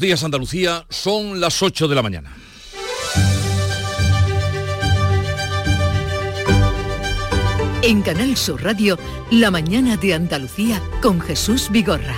días Andalucía, son las 8 de la mañana. En Canal Sur Radio, La mañana de Andalucía con Jesús Vigorra.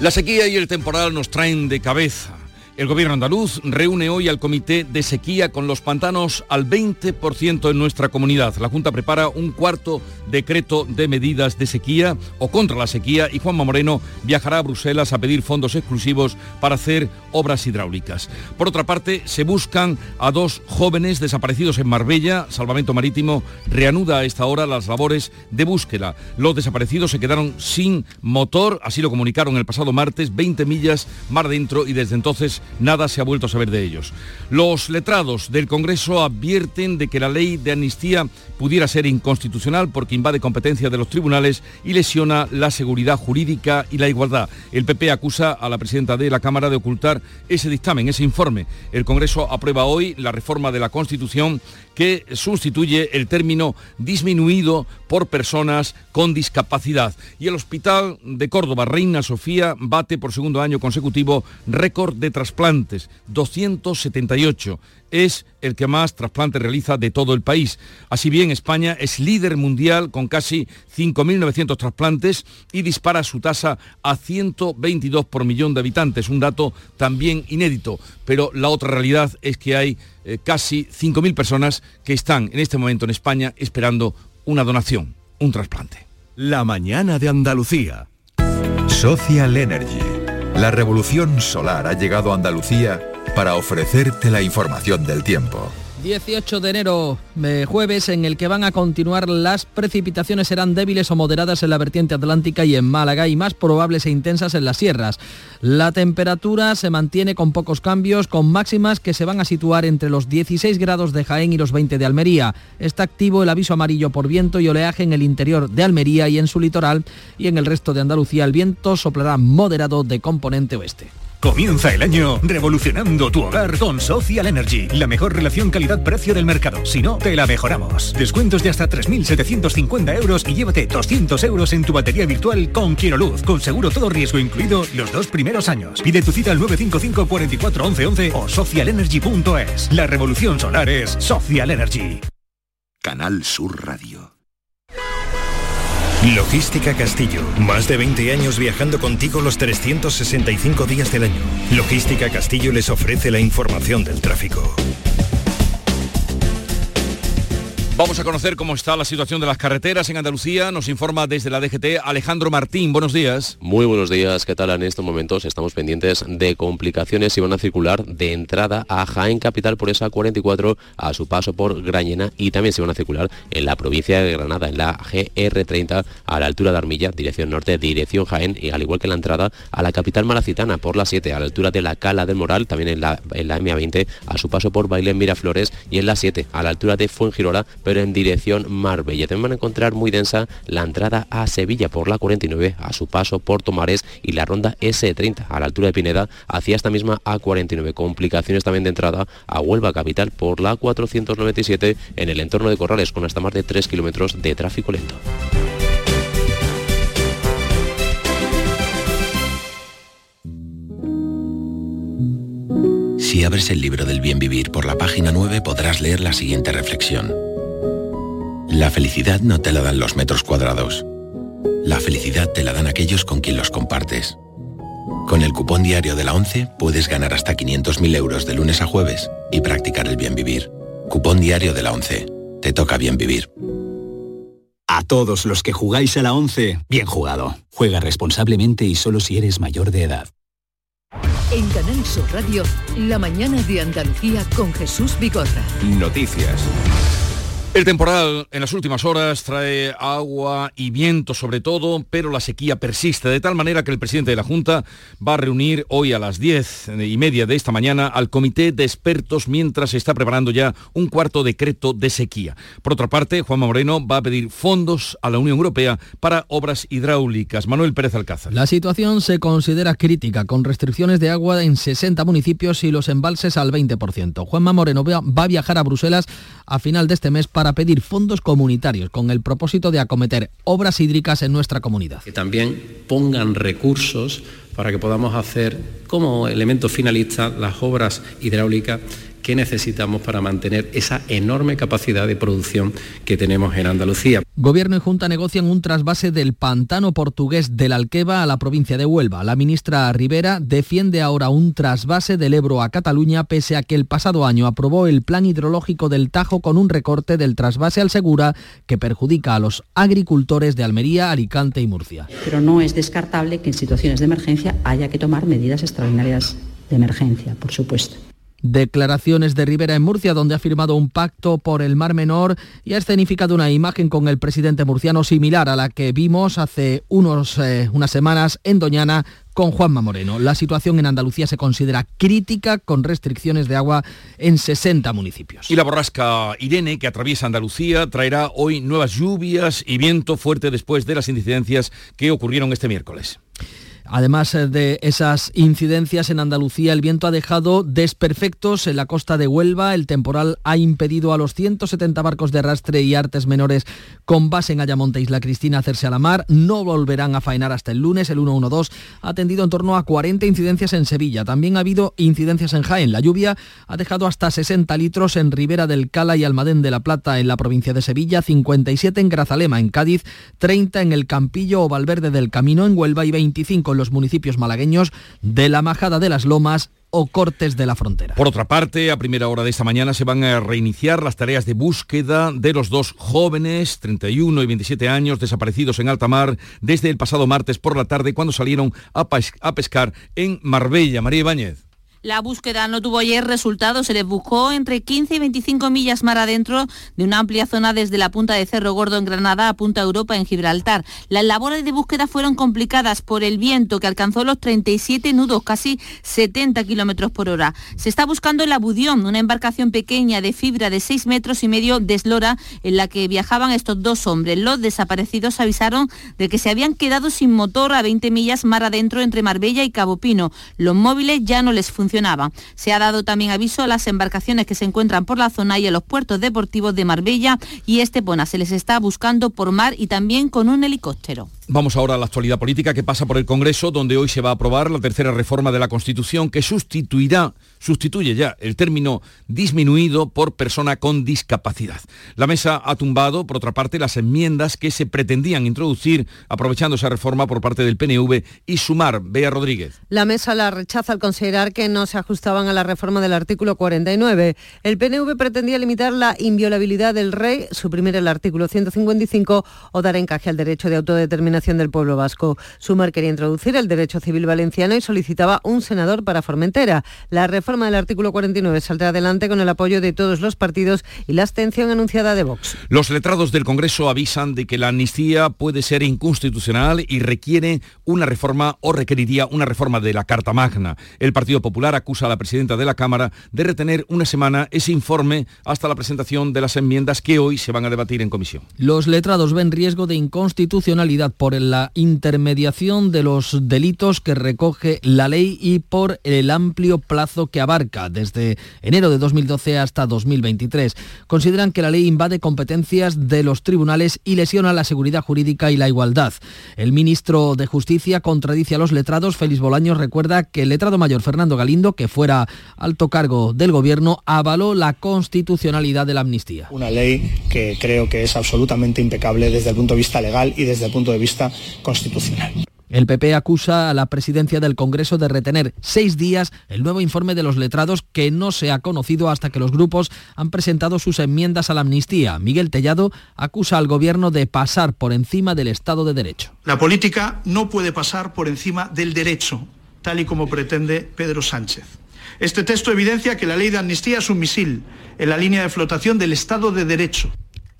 La sequía y el temporal nos traen de cabeza el gobierno andaluz reúne hoy al comité de sequía con los pantanos al 20% en nuestra comunidad. La Junta prepara un cuarto decreto de medidas de sequía o contra la sequía y Juanma Moreno viajará a Bruselas a pedir fondos exclusivos para hacer obras hidráulicas. Por otra parte, se buscan a dos jóvenes desaparecidos en Marbella. Salvamento Marítimo reanuda a esta hora las labores de búsqueda. Los desaparecidos se quedaron sin motor, así lo comunicaron el pasado martes, 20 millas mar dentro y desde entonces nada se ha vuelto a saber de ellos. Los letrados del Congreso advierten de que la ley de amnistía pudiera ser inconstitucional porque invade competencia de los tribunales y lesiona la seguridad jurídica y la igualdad. El PP acusa a la presidenta de la Cámara de ocultar ese dictamen, ese informe. El Congreso aprueba hoy la reforma de la Constitución que sustituye el término disminuido por personas con discapacidad. Y el Hospital de Córdoba, Reina Sofía, bate por segundo año consecutivo récord de trasplantes, 278 es el que más trasplantes realiza de todo el país. Así bien, España es líder mundial con casi 5.900 trasplantes y dispara su tasa a 122 por millón de habitantes, un dato también inédito. Pero la otra realidad es que hay eh, casi 5.000 personas que están en este momento en España esperando una donación, un trasplante. La mañana de Andalucía. Social Energy. La revolución solar ha llegado a Andalucía para ofrecerte la información del tiempo. 18 de enero, jueves, en el que van a continuar las precipitaciones serán débiles o moderadas en la vertiente atlántica y en Málaga y más probables e intensas en las sierras. La temperatura se mantiene con pocos cambios, con máximas que se van a situar entre los 16 grados de Jaén y los 20 de Almería. Está activo el aviso amarillo por viento y oleaje en el interior de Almería y en su litoral y en el resto de Andalucía el viento soplará moderado de componente oeste. Comienza el año revolucionando tu hogar con Social Energy, la mejor relación calidad-precio del mercado. Si no, te la mejoramos. Descuentos de hasta 3.750 euros y llévate 200 euros en tu batería virtual con Quiero Luz, con seguro todo riesgo incluido los dos primeros años. Pide tu cita al 955 44 11 o socialenergy.es. La revolución solar es Social Energy. Canal Sur Radio. Logística Castillo. Más de 20 años viajando contigo los 365 días del año. Logística Castillo les ofrece la información del tráfico. Vamos a conocer cómo está la situación de las carreteras en Andalucía. Nos informa desde la DGT Alejandro Martín. Buenos días. Muy buenos días. ¿Qué tal? En estos momentos estamos pendientes de complicaciones y van a circular de entrada a Jaén Capital por esa 44 a su paso por Grañena y también se van a circular en la provincia de Granada, en la GR30 a la altura de Armilla, dirección norte, dirección Jaén y al igual que la entrada a la capital malacitana por la 7 a la altura de la Cala del Moral, también en la, en la MA20 a su paso por Bailén Miraflores y en la 7 a la altura de Fuengirola en dirección Marbella. También van a encontrar muy densa la entrada a Sevilla por la 49 a su paso por Tomares y la ronda S30 a la altura de Pineda hacia esta misma A49. Complicaciones también de entrada a Huelva Capital por la 497 en el entorno de Corrales con hasta más de 3 kilómetros de tráfico lento. Si abres el libro del bien vivir por la página 9 podrás leer la siguiente reflexión. La felicidad no te la dan los metros cuadrados. La felicidad te la dan aquellos con quien los compartes. Con el cupón diario de la 11 puedes ganar hasta 500.000 euros de lunes a jueves y practicar el bien vivir. Cupón diario de la 11. Te toca bien vivir. A todos los que jugáis a la 11, bien jugado. Juega responsablemente y solo si eres mayor de edad. En Canal Sur Radio, la mañana de Andalucía con Jesús Bigorra. Noticias. El temporal en las últimas horas trae agua y viento sobre todo, pero la sequía persiste, de tal manera que el presidente de la Junta va a reunir hoy a las diez y media de esta mañana al comité de expertos mientras se está preparando ya un cuarto decreto de sequía. Por otra parte, Juanma Moreno va a pedir fondos a la Unión Europea para obras hidráulicas. Manuel Pérez Alcázar. La situación se considera crítica, con restricciones de agua en 60 municipios y los embalses al 20%. Juanma Moreno va a viajar a Bruselas a final de este mes para para pedir fondos comunitarios con el propósito de acometer obras hídricas en nuestra comunidad. Que también pongan recursos para que podamos hacer como elemento finalista las obras hidráulicas que necesitamos para mantener esa enorme capacidad de producción que tenemos en Andalucía. Gobierno y Junta negocian un trasvase del pantano portugués del Alqueva a la provincia de Huelva. La ministra Rivera defiende ahora un trasvase del Ebro a Cataluña pese a que el pasado año aprobó el plan hidrológico del Tajo con un recorte del trasvase al Segura que perjudica a los agricultores de Almería, Alicante y Murcia. Pero no es descartable que en situaciones de emergencia haya que tomar medidas extraordinarias de emergencia, por supuesto. Declaraciones de Rivera en Murcia, donde ha firmado un pacto por el Mar Menor y ha escenificado una imagen con el presidente murciano similar a la que vimos hace unos, eh, unas semanas en Doñana con Juanma Moreno. La situación en Andalucía se considera crítica con restricciones de agua en 60 municipios. Y la borrasca Irene, que atraviesa Andalucía, traerá hoy nuevas lluvias y viento fuerte después de las incidencias que ocurrieron este miércoles. Además eh, de esas incidencias en Andalucía, el viento ha dejado desperfectos en la costa de Huelva. El temporal ha impedido a los 170 barcos de arrastre y artes menores con base en Ayamonte Isla Cristina hacerse a la mar. No volverán a faenar hasta el lunes. El 112 ha atendido en torno a 40 incidencias en Sevilla. También ha habido incidencias en Jaén. La lluvia ha dejado hasta 60 litros en Ribera del Cala y Almadén de la Plata en la provincia de Sevilla, 57 en Grazalema en Cádiz, 30 en el Campillo o Valverde del Camino en Huelva y 25 en los municipios malagueños de la Majada de las Lomas o Cortes de la Frontera. Por otra parte, a primera hora de esta mañana se van a reiniciar las tareas de búsqueda de los dos jóvenes, 31 y 27 años, desaparecidos en alta mar desde el pasado martes por la tarde cuando salieron a, pescar en Marbella. María Ibáñez. La búsqueda no tuvo ayer resultados. Se les buscó entre 15 y 25 millas mar adentro de una amplia zona desde la punta de Cerro Gordo en Granada a Punta Europa en Gibraltar. Las labores de búsqueda fueron complicadas por el viento que alcanzó los 37 nudos, casi 70 kilómetros por hora. Se está buscando el Abudión, una embarcación pequeña de fibra de 6 metros y medio de eslora en la que viajaban estos dos hombres. Los desaparecidos avisaron de que se habían quedado sin motor a 20 millas mar adentro entre Marbella y Cabo Pino. Los móviles ya no les funcionaban se ha dado también aviso a las embarcaciones que se encuentran por la zona y a los puertos deportivos de Marbella y Estepona. Se les está buscando por mar y también con un helicóptero. Vamos ahora a la actualidad política que pasa por el Congreso, donde hoy se va a aprobar la tercera reforma de la Constitución que sustituirá, sustituye ya el término disminuido por persona con discapacidad. La mesa ha tumbado, por otra parte, las enmiendas que se pretendían introducir aprovechando esa reforma por parte del PNV y sumar. Bea Rodríguez. La mesa la rechaza al considerar que no se ajustaban a la reforma del artículo 49. El PNV pretendía limitar la inviolabilidad del rey, suprimir el artículo 155 o dar encaje al derecho de autodeterminación del pueblo vasco. Sumar quería introducir el derecho civil valenciano y solicitaba un senador para Formentera. La reforma del artículo 49 saldrá adelante con el apoyo de todos los partidos y la abstención anunciada de Vox. Los letrados del Congreso avisan de que la amnistía puede ser inconstitucional y requiere una reforma o requeriría una reforma de la Carta Magna. El Partido Popular acusa a la presidenta de la Cámara de retener una semana ese informe hasta la presentación de las enmiendas que hoy se van a debatir en comisión. Los letrados ven riesgo de inconstitucionalidad por la intermediación de los delitos que recoge la ley y por el amplio plazo que abarca desde enero de 2012 hasta 2023. Consideran que la ley invade competencias de los tribunales y lesiona la seguridad jurídica y la igualdad. El ministro de Justicia contradice a los letrados. Félix Bolaños recuerda que el letrado mayor Fernando Galindo, que fuera alto cargo del gobierno, avaló la constitucionalidad de la amnistía. Una ley que creo que es absolutamente impecable desde el punto de vista legal y desde el punto de vista constitucional. El PP acusa a la presidencia del Congreso de retener seis días el nuevo informe de los letrados que no se ha conocido hasta que los grupos han presentado sus enmiendas a la amnistía. Miguel Tellado acusa al Gobierno de pasar por encima del Estado de Derecho. La política no puede pasar por encima del derecho, tal y como pretende Pedro Sánchez. Este texto evidencia que la ley de amnistía es un misil en la línea de flotación del Estado de Derecho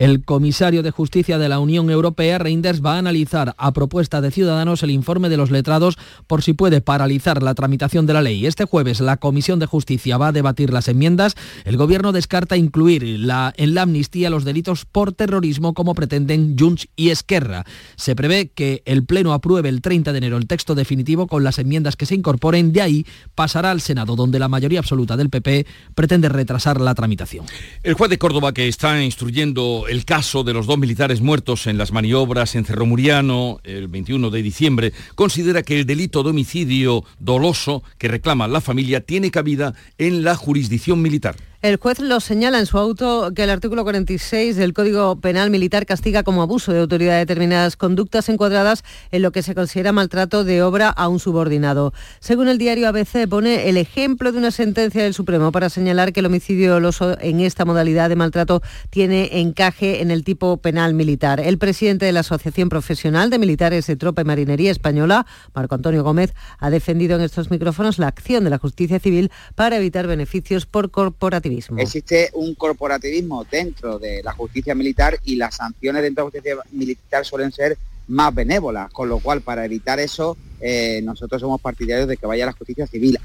El comisario de Justicia de la Unión Europea, Reinders, va a analizar a propuesta de Ciudadanos el informe de los letrados por si puede paralizar la tramitación de la ley. Este jueves la Comisión de Justicia va a debatir las enmiendas. El Gobierno descarta incluir en la amnistía los delitos por terrorismo como pretenden Junts y Esquerra. Se prevé que el Pleno apruebe el 30 de enero el texto definitivo con las enmiendas que se incorporen. De ahí pasará al Senado, donde la mayoría absoluta del PP pretende retrasar la tramitación. El juez de Córdoba, que está instruyendo el caso de los dos militares muertos en las maniobras en Cerro Muriano el 21 de diciembre, considera que el delito de homicidio doloso que reclama la familia tiene cabida en la jurisdicción militar. El juez lo señala en su auto que el artículo 46 del Código Penal Militar castiga como abuso de autoridad determinadas conductas encuadradas en lo que se considera maltrato de obra a un subordinado. Según el diario ABC, pone el ejemplo de una sentencia del Supremo para señalar que el homicidio doloso en esta modalidad de maltrato tiene encaje en el tipo penal militar. El presidente de la Asociación Profesional de Militares de Tropa y Marinería Española, Marco Antonio Gómez, ha defendido en estos micrófonos la acción de la justicia civil para evitar beneficios por Existe un corporativismo dentro de la justicia militar y las sanciones dentro de la justicia militar suelen ser más benévolas, con lo cual para evitar eso eh, nosotros somos partidarios de que vaya la justicia civil.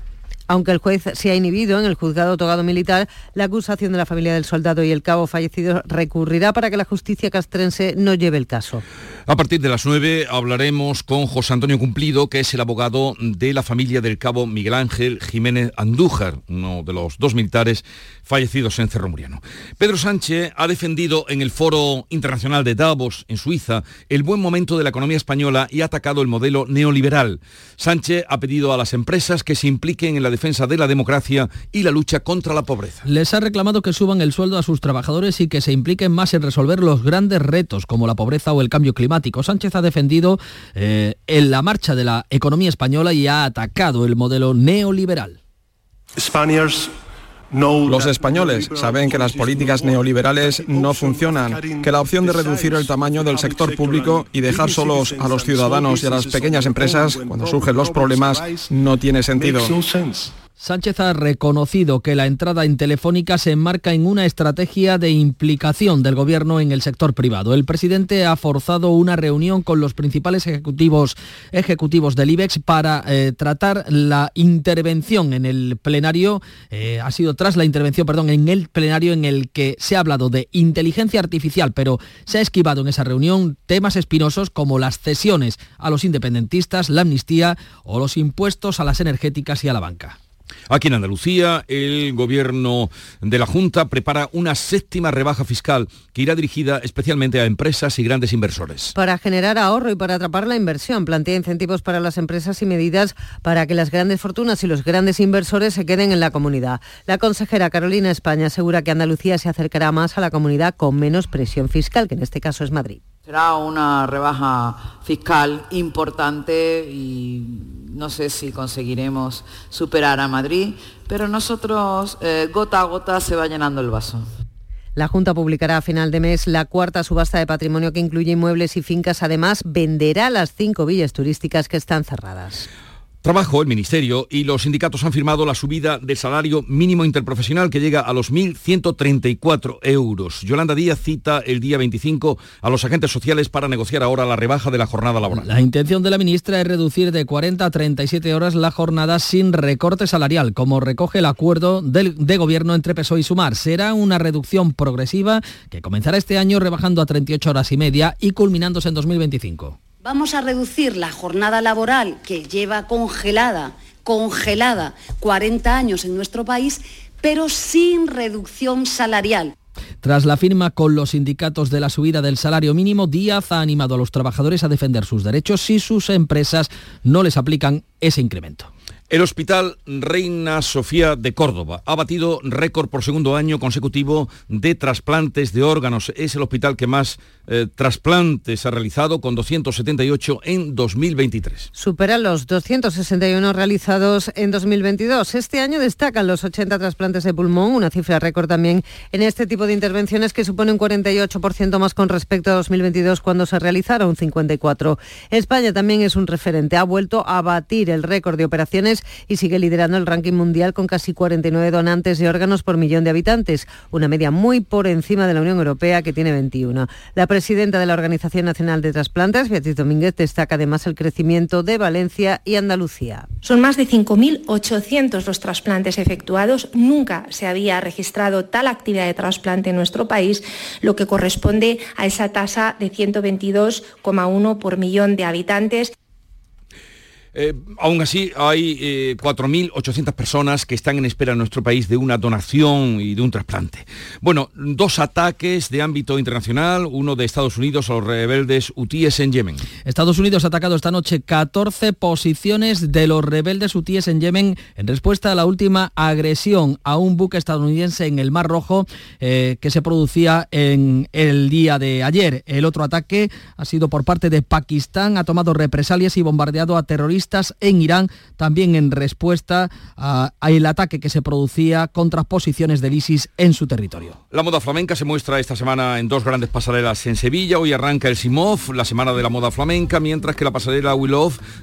Aunque el juez se ha inhibido en el juzgado togado militar, la acusación de la familia del soldado y el cabo fallecido recurrirá para que la justicia castrense no lleve el caso. A partir de las 9 hablaremos con José Antonio Cumplido, que es el abogado de la familia del cabo Miguel Ángel Jiménez Andújar, uno de los dos militares fallecidos en Cerro Muriano. Pedro Sánchez ha defendido en el Foro Internacional de Davos, en Suiza, el buen momento de la economía española y ha atacado el modelo neoliberal. Sánchez ha pedido a las empresas que se impliquen en la defensa de la democracia y la lucha contra la pobreza. Les ha reclamado que suban el sueldo a sus trabajadores y que se impliquen más en resolver los grandes retos como la pobreza o el cambio climático. Sánchez ha defendido eh, en la marcha de la economía española y ha atacado el modelo neoliberal. Los españoles saben que las políticas neoliberales no funcionan, que la opción de reducir el tamaño del sector público y dejar solos a los ciudadanos y a las pequeñas empresas cuando surgen los problemas no tiene sentido. Sánchez ha reconocido que la entrada en Telefónica se enmarca en una estrategia de implicación del gobierno en el sector privado. El presidente ha forzado una reunión con los principales ejecutivos, ejecutivos del IBEX para eh, tratar la intervención en el plenario. Eh, ha sido tras la intervención, perdón, en el plenario en el que se ha hablado de inteligencia artificial, pero se ha esquivado en esa reunión temas espinosos como las cesiones a los independentistas, la amnistía o los impuestos a las energéticas y a la banca. Aquí en Andalucía, el gobierno de la Junta prepara una séptima rebaja fiscal que irá dirigida especialmente a empresas y grandes inversores. Para generar ahorro y para atrapar la inversión, plantea incentivos para las empresas y medidas para que las grandes fortunas y los grandes inversores se queden en la comunidad. La consejera Carolina España asegura que Andalucía se acercará más a la comunidad con menos presión fiscal, que en este caso es Madrid. Será una rebaja fiscal importante y no sé si conseguiremos superar a Madrid, pero nosotros eh, gota a gota se va llenando el vaso. La Junta publicará a final de mes la cuarta subasta de patrimonio que incluye inmuebles y fincas. Además, venderá las cinco villas turísticas que están cerradas. Trabajo, el Ministerio y los sindicatos han firmado la subida del salario mínimo interprofesional que llega a los 1.134 euros. Yolanda Díaz cita el día 25 a los agentes sociales para negociar ahora la rebaja de la jornada laboral. La intención de la ministra es reducir de 40 a 37 horas la jornada sin recorte salarial, como recoge el acuerdo de gobierno entre PSOE y Sumar. Será una reducción progresiva que comenzará este año rebajando a 38 horas y media y culminándose en 2025. Vamos a reducir la jornada laboral que lleva congelada, congelada 40 años en nuestro país, pero sin reducción salarial. Tras la firma con los sindicatos de la subida del salario mínimo, Díaz ha animado a los trabajadores a defender sus derechos si sus empresas no les aplican ese incremento. El Hospital Reina Sofía de Córdoba ha batido récord por segundo año consecutivo de trasplantes de órganos. Es el hospital que más eh, trasplantes ha realizado, con 278 en 2023. Supera los 261 realizados en 2022. Este año destacan los 80 trasplantes de pulmón, una cifra récord también en este tipo de intervenciones que supone un 48% más con respecto a 2022 cuando se realizaron 54. España también es un referente. Ha vuelto a batir el récord de operaciones y sigue liderando el ranking mundial con casi 49 donantes de órganos por millón de habitantes, una media muy por encima de la Unión Europea que tiene 21. La presidenta de la Organización Nacional de Trasplantes, Beatriz Domínguez, destaca además el crecimiento de Valencia y Andalucía. Son más de 5.800 los trasplantes efectuados. Nunca se había registrado tal actividad de trasplante en nuestro país, lo que corresponde a esa tasa de 122,1 por millón de habitantes. Eh, aún así, hay 4.800 eh, personas que están en espera en nuestro país de una donación y de un trasplante. Bueno, dos ataques de ámbito internacional, uno de Estados Unidos a los rebeldes hutíes en Yemen. Estados Unidos ha atacado esta noche 14 posiciones de los rebeldes hutíes en Yemen en respuesta a la última agresión a un buque estadounidense en el Mar Rojo eh, que se producía en el día de ayer. El otro ataque ha sido por parte de Pakistán, ha tomado represalias y bombardeado a terroristas en Irán, también en respuesta al ataque que se producía contra posiciones del ISIS en su territorio. La moda flamenca se muestra esta semana en dos grandes pasarelas en Sevilla. Hoy arranca el Simov, la semana de la moda flamenca, mientras que la pasarela Will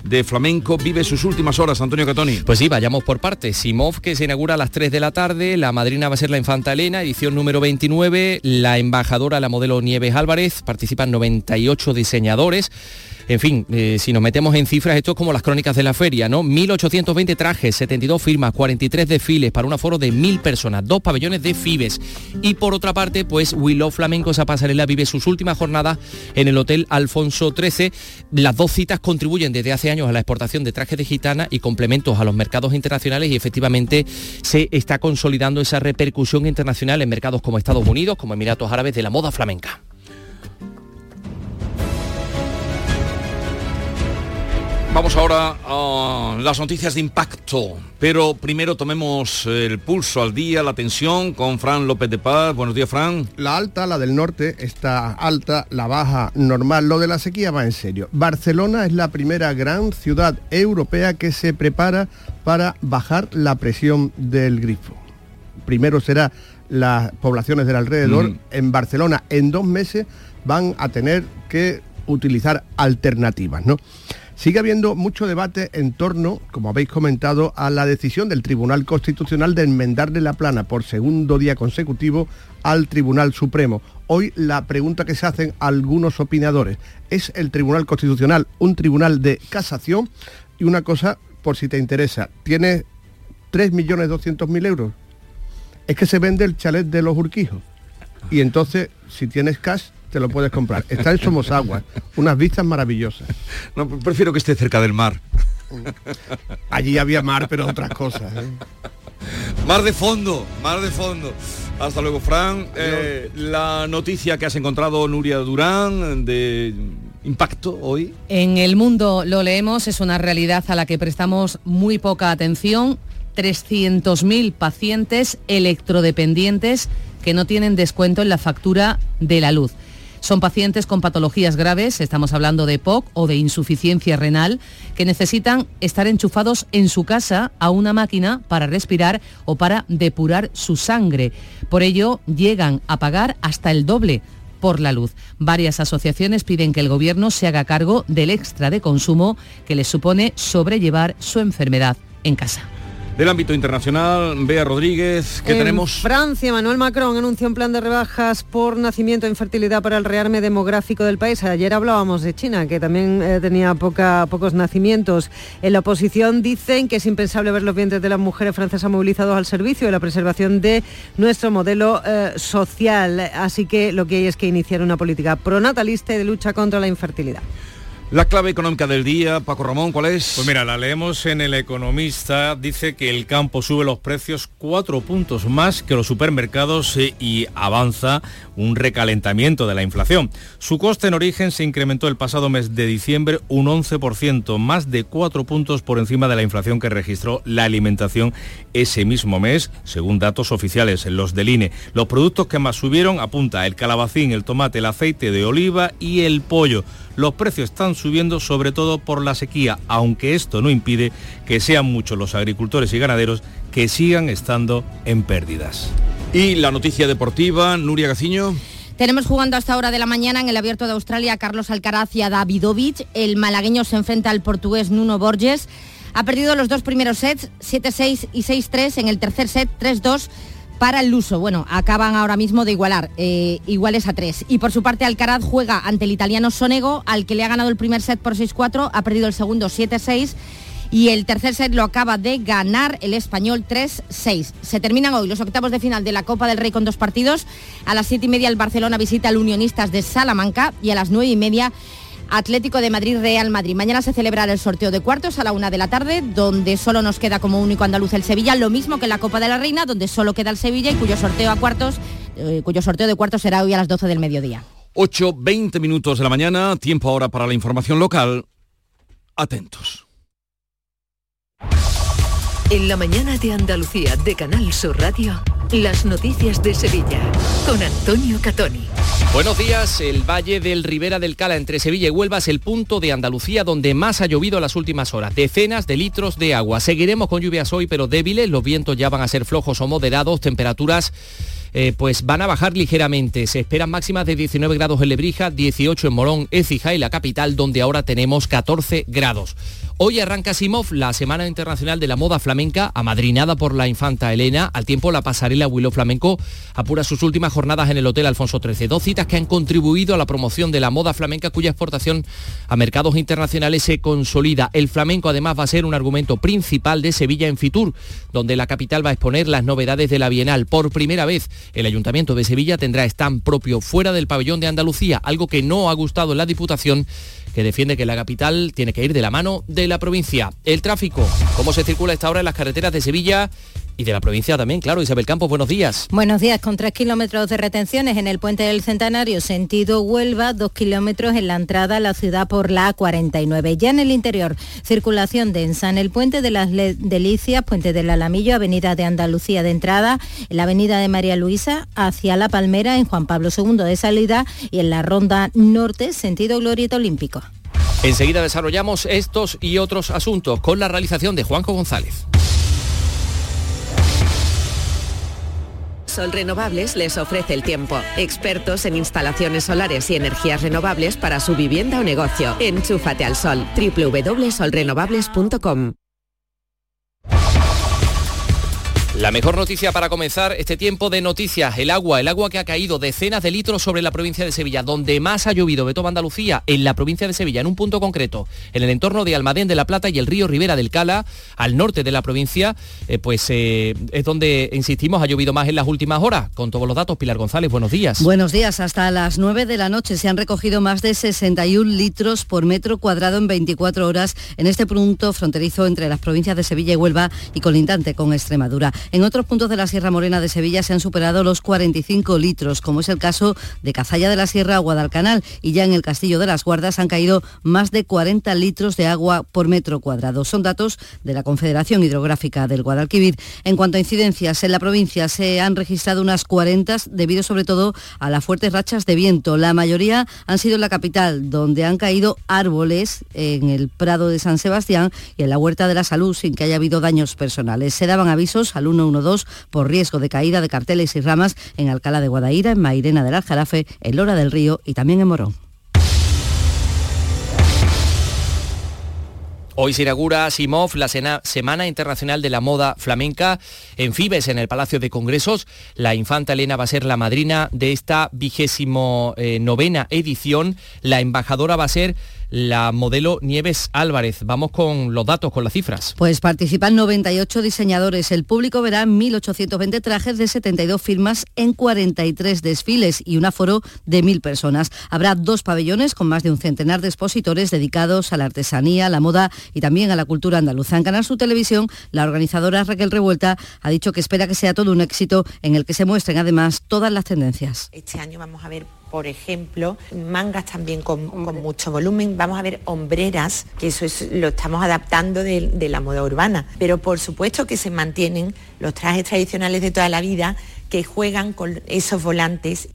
de flamenco vive sus últimas horas. Antonio Catoni. Pues sí, vayamos por partes. Simov que se inaugura a las 3 de la tarde, la madrina va a ser la Infanta Elena, edición número 29, la embajadora, la modelo Nieves Álvarez, participan 98 diseñadores. En fin, eh, si nos metemos en cifras, esto es como las crónicas de la feria, ¿no? 1.820 trajes, 72 firmas, 43 desfiles para un aforo de 1.000 personas, dos pabellones de Fibes. Y por otra parte, pues Willow Flamenco, esa pasarela, vive sus últimas jornadas en el Hotel Alfonso XIII. Las dos citas contribuyen desde hace años a la exportación de trajes de gitana y complementos a los mercados internacionales y efectivamente se está consolidando esa repercusión internacional en mercados como Estados Unidos, como Emiratos Árabes de la moda flamenca. Vamos ahora a las noticias de impacto, pero primero tomemos el pulso al día, la tensión con Fran López de Paz. Buenos días, Fran. La alta, la del norte, está alta, la baja normal. Lo de la sequía va en serio. Barcelona es la primera gran ciudad europea que se prepara para bajar la presión del grifo. Primero será las poblaciones del alrededor. En Barcelona, en dos meses, van a tener que utilizar alternativas, ¿no? Sigue habiendo mucho debate en torno, como habéis comentado, a la decisión del Tribunal Constitucional de enmendarle la plana por segundo día consecutivo al Tribunal Supremo. Hoy la pregunta que se hacen algunos opinadores, ¿es el Tribunal Constitucional un tribunal de casación? Y una cosa, por si te interesa, ¿tiene 3.200.000 euros? Es que se vende el chalet de los Urquijos. Y entonces, si tienes cash, te lo puedes comprar. Está en Somosagua, unas vistas maravillosas. No, prefiero que esté cerca del mar. Allí había mar, pero otras cosas. ¿eh? Mar de fondo, mar de fondo. Hasta luego, Fran. Eh, la noticia que has encontrado, Nuria Durán, de impacto hoy. En el mundo lo leemos, es una realidad a la que prestamos muy poca atención. 300.000 pacientes electrodependientes que no tienen descuento en la factura de la luz. Son pacientes con patologías graves, estamos hablando de POC o de insuficiencia renal, que necesitan estar enchufados en su casa a una máquina para respirar o para depurar su sangre. Por ello, llegan a pagar hasta el doble por la luz. Varias asociaciones piden que el Gobierno se haga cargo del extra de consumo que les supone sobrellevar su enfermedad en casa. Del ámbito internacional, Bea Rodríguez, ¿qué tenemos? Francia, Manuel Macron anuncia un plan de rebajas por nacimiento e infertilidad para el rearme demográfico del país. Ayer hablábamos de China, que también eh, tenía poca, pocos nacimientos. En la oposición dicen que es impensable ver los vientres de las mujeres francesas movilizados al servicio de la preservación de nuestro modelo eh, social. Así que lo que hay es que iniciar una política pronatalista y de lucha contra la infertilidad. La clave económica del día, Paco Ramón, ¿cuál es? Pues mira, la leemos en El Economista, dice que el campo sube los precios cuatro puntos más que los supermercados eh, y avanza un recalentamiento de la inflación. Su coste en origen se incrementó el pasado mes de diciembre un 11%, más de cuatro puntos por encima de la inflación que registró la alimentación ese mismo mes, según datos oficiales, los del INE. Los productos que más subieron apunta el calabacín, el tomate, el aceite de oliva y el pollo. Los precios están subiendo sobre todo por la sequía, aunque esto no impide que sean muchos los agricultores y ganaderos que sigan estando en pérdidas. Y la noticia deportiva, Nuria Gaciño. Tenemos jugando hasta hora de la mañana en el Abierto de Australia Carlos Alcaraz y a Davidovich. El malagueño se enfrenta al portugués Nuno Borges. Ha perdido los dos primeros sets, 7-6 y 6-3. En el tercer set, 3-2 para el Luso. Bueno, acaban ahora mismo de igualar, eh, iguales a 3. Y por su parte, Alcaraz juega ante el italiano Sonego, al que le ha ganado el primer set por 6-4, ha perdido el segundo 7-6 y el tercer set lo acaba de ganar el español 3-6. Se terminan hoy los octavos de final de la Copa del Rey con dos partidos. A las siete y media el Barcelona visita al Unionistas de Salamanca y a las nueve y media Atlético de Madrid Real Madrid. Mañana se celebrará el sorteo de cuartos a la una de la tarde, donde solo nos queda como único andaluz el Sevilla, lo mismo que la Copa de la Reina, donde solo queda el Sevilla y cuyo sorteo a cuartos, eh, cuyo sorteo de cuartos será hoy a las 12 del mediodía. 8, 20 minutos de la mañana, tiempo ahora para la información local. Atentos. En la mañana de Andalucía de Canal Sur Radio, las noticias de Sevilla con Antonio Catoni. Buenos días, el Valle del Ribera del Cala entre Sevilla y Huelva es el punto de Andalucía donde más ha llovido las últimas horas. Decenas de litros de agua. Seguiremos con lluvias hoy pero débiles, los vientos ya van a ser flojos o moderados, temperaturas eh, pues van a bajar ligeramente. Se esperan máximas de 19 grados en Lebrija, 18 en Morón, Écija y la capital, donde ahora tenemos 14 grados. Hoy arranca Simov, la Semana Internacional de la Moda Flamenca, amadrinada por la infanta Elena. Al tiempo, la pasarela Willow Flamenco apura sus últimas jornadas en el Hotel Alfonso XIII. Dos citas que han contribuido a la promoción de la moda flamenca, cuya exportación a mercados internacionales se consolida. El flamenco, además, va a ser un argumento principal de Sevilla en Fitur, donde la capital va a exponer las novedades de la Bienal. Por primera vez, el Ayuntamiento de Sevilla tendrá stand propio fuera del pabellón de Andalucía, algo que no ha gustado en la Diputación que defiende que la capital tiene que ir de la mano de la provincia. El tráfico, cómo se circula esta hora en las carreteras de Sevilla y de la provincia también, claro. Isabel Campos, buenos días. Buenos días, con tres kilómetros de retenciones en el puente del Centenario, sentido Huelva, dos kilómetros en la entrada a la ciudad por la A49. Ya en el interior, circulación densa en el puente de las Delicias, puente del Alamillo, avenida de Andalucía de entrada, en la avenida de María Luisa, hacia La Palmera, en Juan Pablo II de salida y en la ronda norte, sentido Glorieta Olímpico. Enseguida desarrollamos estos y otros asuntos con la realización de Juanjo González. Sol Renovables les ofrece el tiempo. Expertos en instalaciones solares y energías renovables para su vivienda o negocio. Enchúfate al sol. www.solrenovables.com La mejor noticia para comenzar este tiempo de noticias, el agua, el agua que ha caído decenas de litros sobre la provincia de Sevilla, donde más ha llovido de toda Andalucía, en la provincia de Sevilla, en un punto concreto, en el entorno de Almadén de la Plata y el río Rivera del Cala, al norte de la provincia, eh, pues eh, es donde, insistimos, ha llovido más en las últimas horas. Con todos los datos, Pilar González, buenos días. Buenos días, hasta las 9 de la noche se han recogido más de 61 litros por metro cuadrado en 24 horas en este punto fronterizo entre las provincias de Sevilla y Huelva y colindante con Extremadura. En otros puntos de la Sierra Morena de Sevilla se han superado los 45 litros, como es el caso de Cazalla de la Sierra, Guadalcanal, y ya en el Castillo de las Guardas han caído más de 40 litros de agua por metro cuadrado. Son datos de la Confederación Hidrográfica del Guadalquivir. En cuanto a incidencias, en la provincia se han registrado unas 40 debido sobre todo a las fuertes rachas de viento. La mayoría han sido en la capital, donde han caído árboles en el Prado de San Sebastián y en la Huerta de la Salud sin que haya habido daños personales. Se daban avisos al 112 por riesgo de caída de carteles y ramas en Alcalá de Guadaira, en Mairena del Aljarafe, en Lora del Río y también en Morón. Hoy se inaugura Simov, la Semana Internacional de la Moda Flamenca, en Fibes, en el Palacio de Congresos. La infanta Elena va a ser la madrina de esta vigésimo eh, novena edición. La embajadora va a ser la modelo Nieves Álvarez. Vamos con los datos, con las cifras. Pues participan 98 diseñadores. El público verá 1.820 trajes de 72 firmas en 43 desfiles y un aforo de 1.000 personas. Habrá dos pabellones con más de un centenar de expositores dedicados a la artesanía, a la moda y también a la cultura andaluza. En Canal Su Televisión, la organizadora Raquel Revuelta ha dicho que espera que sea todo un éxito en el que se muestren además todas las tendencias. Este año vamos a ver por ejemplo, mangas también con, mucho volumen, vamos a ver hombreras, que eso lo estamos adaptando de, de la moda urbana, pero por supuesto que se mantienen los trajes tradicionales de toda la vida que juegan con esos volantes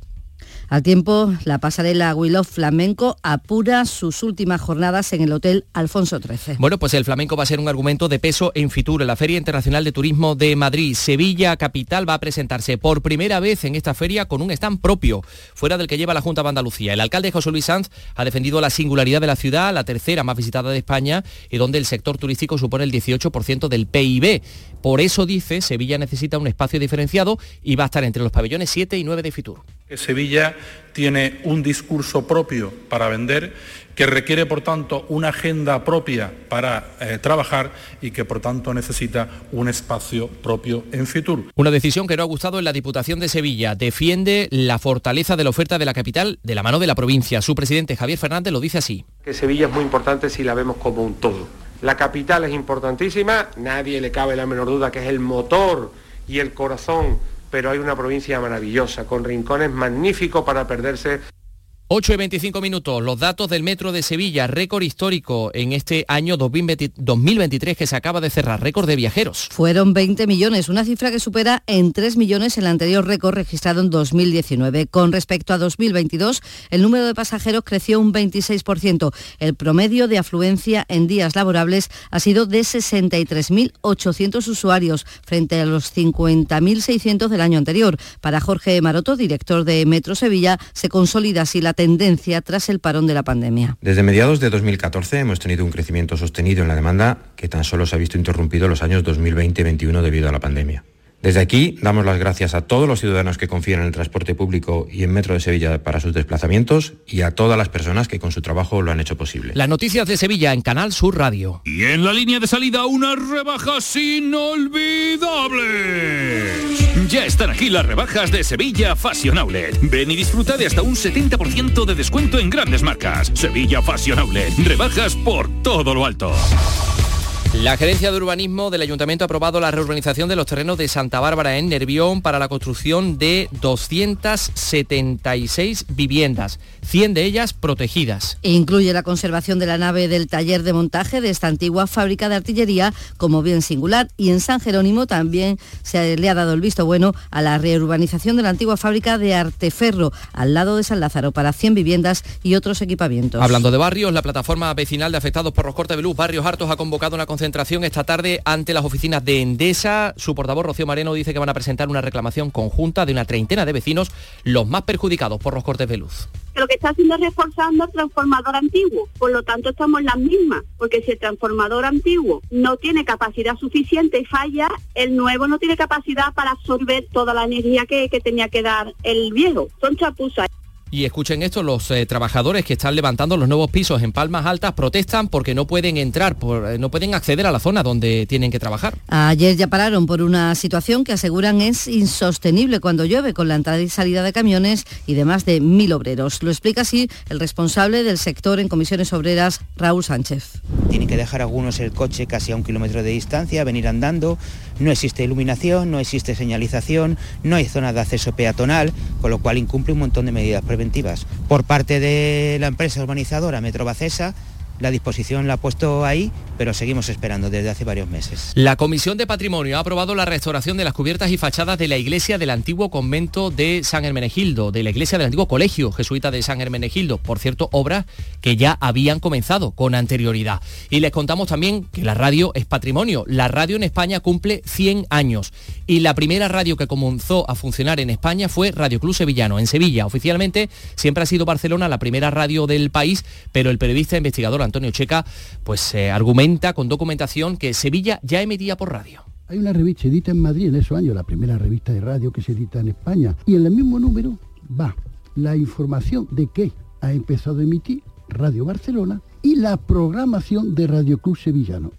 Al tiempo, la pasarela Willow Flamenco apura sus últimas jornadas en el Hotel Alfonso XIII. Bueno, pues el flamenco va a ser un argumento de peso en Fitur, en la Feria Internacional de Turismo de Madrid. Sevilla Capital va a presentarse por primera vez en esta feria con un stand propio, fuera del que lleva la Junta de Andalucía. El alcalde José Luis Sanz ha defendido la singularidad de la ciudad, la tercera más visitada de España y donde el sector turístico supone el 18% del PIB. Por eso dice, Sevilla necesita un espacio diferenciado y va a estar entre los pabellones 7 y 9 de Fitur. Sevilla tiene un discurso propio para vender que requiere, por tanto, una agenda propia para eh, trabajar y que, por tanto, necesita un espacio propio en Fitur. Una decisión que no ha gustado en la Diputación de Sevilla. Defiende la fortaleza de la oferta de la capital de la mano de la provincia. Su presidente, Javier Fernández, lo dice así. Que Sevilla es muy importante si la vemos como un todo. La capital es importantísima, nadie le cabe la menor duda que es el motor y el corazón pero hay una provincia maravillosa, con rincones magníficos para perderse 8 y 25 minutos, los datos del Metro de Sevilla, récord histórico en este año 2023 que se acaba de cerrar, récord de viajeros. Fueron 20 millones, una cifra que supera en 3 millones el anterior récord registrado en 2019. Con respecto a 2022, el número de pasajeros creció un 26%. El promedio de afluencia en días laborables ha sido de 63.800 usuarios frente a los 50.600 del año anterior. Para Jorge Maroto, director de Metro Sevilla, se consolida así la tendencia tras el parón de la pandemia. Desde mediados de 2014 hemos tenido un crecimiento sostenido en la demanda que tan solo se ha visto interrumpido los años 2020 y 2021 debido a la pandemia. Desde aquí damos las gracias a todos los ciudadanos que confían en el transporte público y en Metro de Sevilla para sus desplazamientos y a todas las personas que con su trabajo lo han hecho posible. Las noticias de Sevilla en Canal Sur Radio. Y en la línea de salida unas rebajas inolvidables. Ya están aquí las rebajas de Sevilla Fashion Outlet. Ven y disfruta de hasta un 70% de descuento en grandes marcas. Sevilla Fashion Outlet. Rebajas por todo lo alto. La Gerencia de Urbanismo del Ayuntamiento ha aprobado la reurbanización de los terrenos de Santa Bárbara en Nervión para la construcción de 276 viviendas, 100 de ellas protegidas. E incluye la conservación de la nave del taller de montaje de esta antigua fábrica de artillería como bien singular y en San Jerónimo también se le ha dado el visto bueno a la reurbanización de la antigua fábrica de Arteferro al lado de San Lázaro para 100 viviendas y otros equipamientos. Hablando de barrios, la plataforma vecinal de afectados por los cortes de luz Barrios Hartos ha convocado una concentración esta tarde ante las oficinas de Endesa. Su portavoz Rocío Mareno dice que van a presentar una reclamación conjunta de una treintena de vecinos, los más perjudicados por los cortes de luz lo que está haciendo es reforzando el transformador antiguo. Por lo tanto, estamos en las mismas, porque si el transformador antiguo no tiene capacidad suficiente y falla, el nuevo no tiene capacidad para absorber toda la energía que, que tenía que dar el viejo. Son chapuzas. Y escuchen esto, los eh, trabajadores que están levantando los nuevos pisos en Palmas Altas protestan porque no pueden entrar, por, eh, no pueden acceder a la zona donde tienen que trabajar. Ayer ya pararon por una situación que aseguran es insostenible cuando llueve con la entrada y salida de camiones y de más de mil obreros. Lo explica así el responsable del sector en comisiones obreras, Raúl Sánchez. Tienen que dejar algunos el coche casi a un kilómetro de distancia, venir andando, no existe iluminación, no existe señalización, no hay zona de acceso peatonal, con lo cual incumple un montón de medidas preventivas. Por parte de la empresa urbanizadora Metro Bacesa, la disposición la ha puesto ahí, pero seguimos esperando desde hace varios meses. La Comisión de Patrimonio ha aprobado la restauración de las cubiertas y fachadas de la iglesia del antiguo convento de San Hermenegildo, de la iglesia del antiguo colegio jesuita de San Hermenegildo. Por cierto, obras que ya habían comenzado con anterioridad. Y les contamos también que la radio es patrimonio. La radio en España cumple 100 años. Y la primera radio que comenzó a funcionar en España fue Radio Club Sevillano, en Sevilla. Oficialmente siempre ha sido Barcelona la primera radio del país, pero el periodista investigador Antonio Checa, pues eh, argumenta con documentación que Sevilla ya emitía por radio. Hay una revista edita en Madrid en esos años, la primera revista de radio que se edita en España, y en el mismo número va la información de que ha empezado a emitir Radio Barcelona y la programación de Radio Club Sevillano.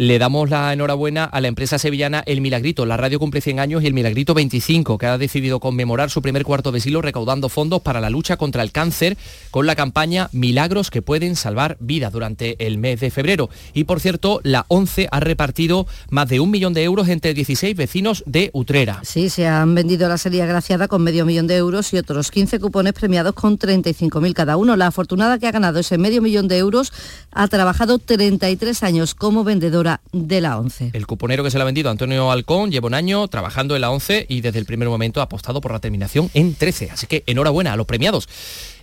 Le damos la enhorabuena a la empresa sevillana El Milagrito. La radio cumple 100 años y El Milagrito 25, que ha decidido conmemorar su primer cuarto de siglo recaudando fondos para la lucha contra el cáncer con la campaña Milagros que pueden salvar vidas durante el mes de febrero. Y por cierto, la 11 ha repartido más de un millón de euros entre 16 vecinos de Utrera. Sí, se han vendido la serie agraciada con medio millón de euros y otros 15 cupones premiados con 35.000 cada uno. La afortunada que ha ganado ese medio millón de euros ha trabajado 33 años como vendedora de la ONCE. El cuponero que se le ha vendido Antonio Alcón lleva un año trabajando en la ONCE y desde el primer momento ha apostado por la terminación en 13. Así que enhorabuena a los premiados.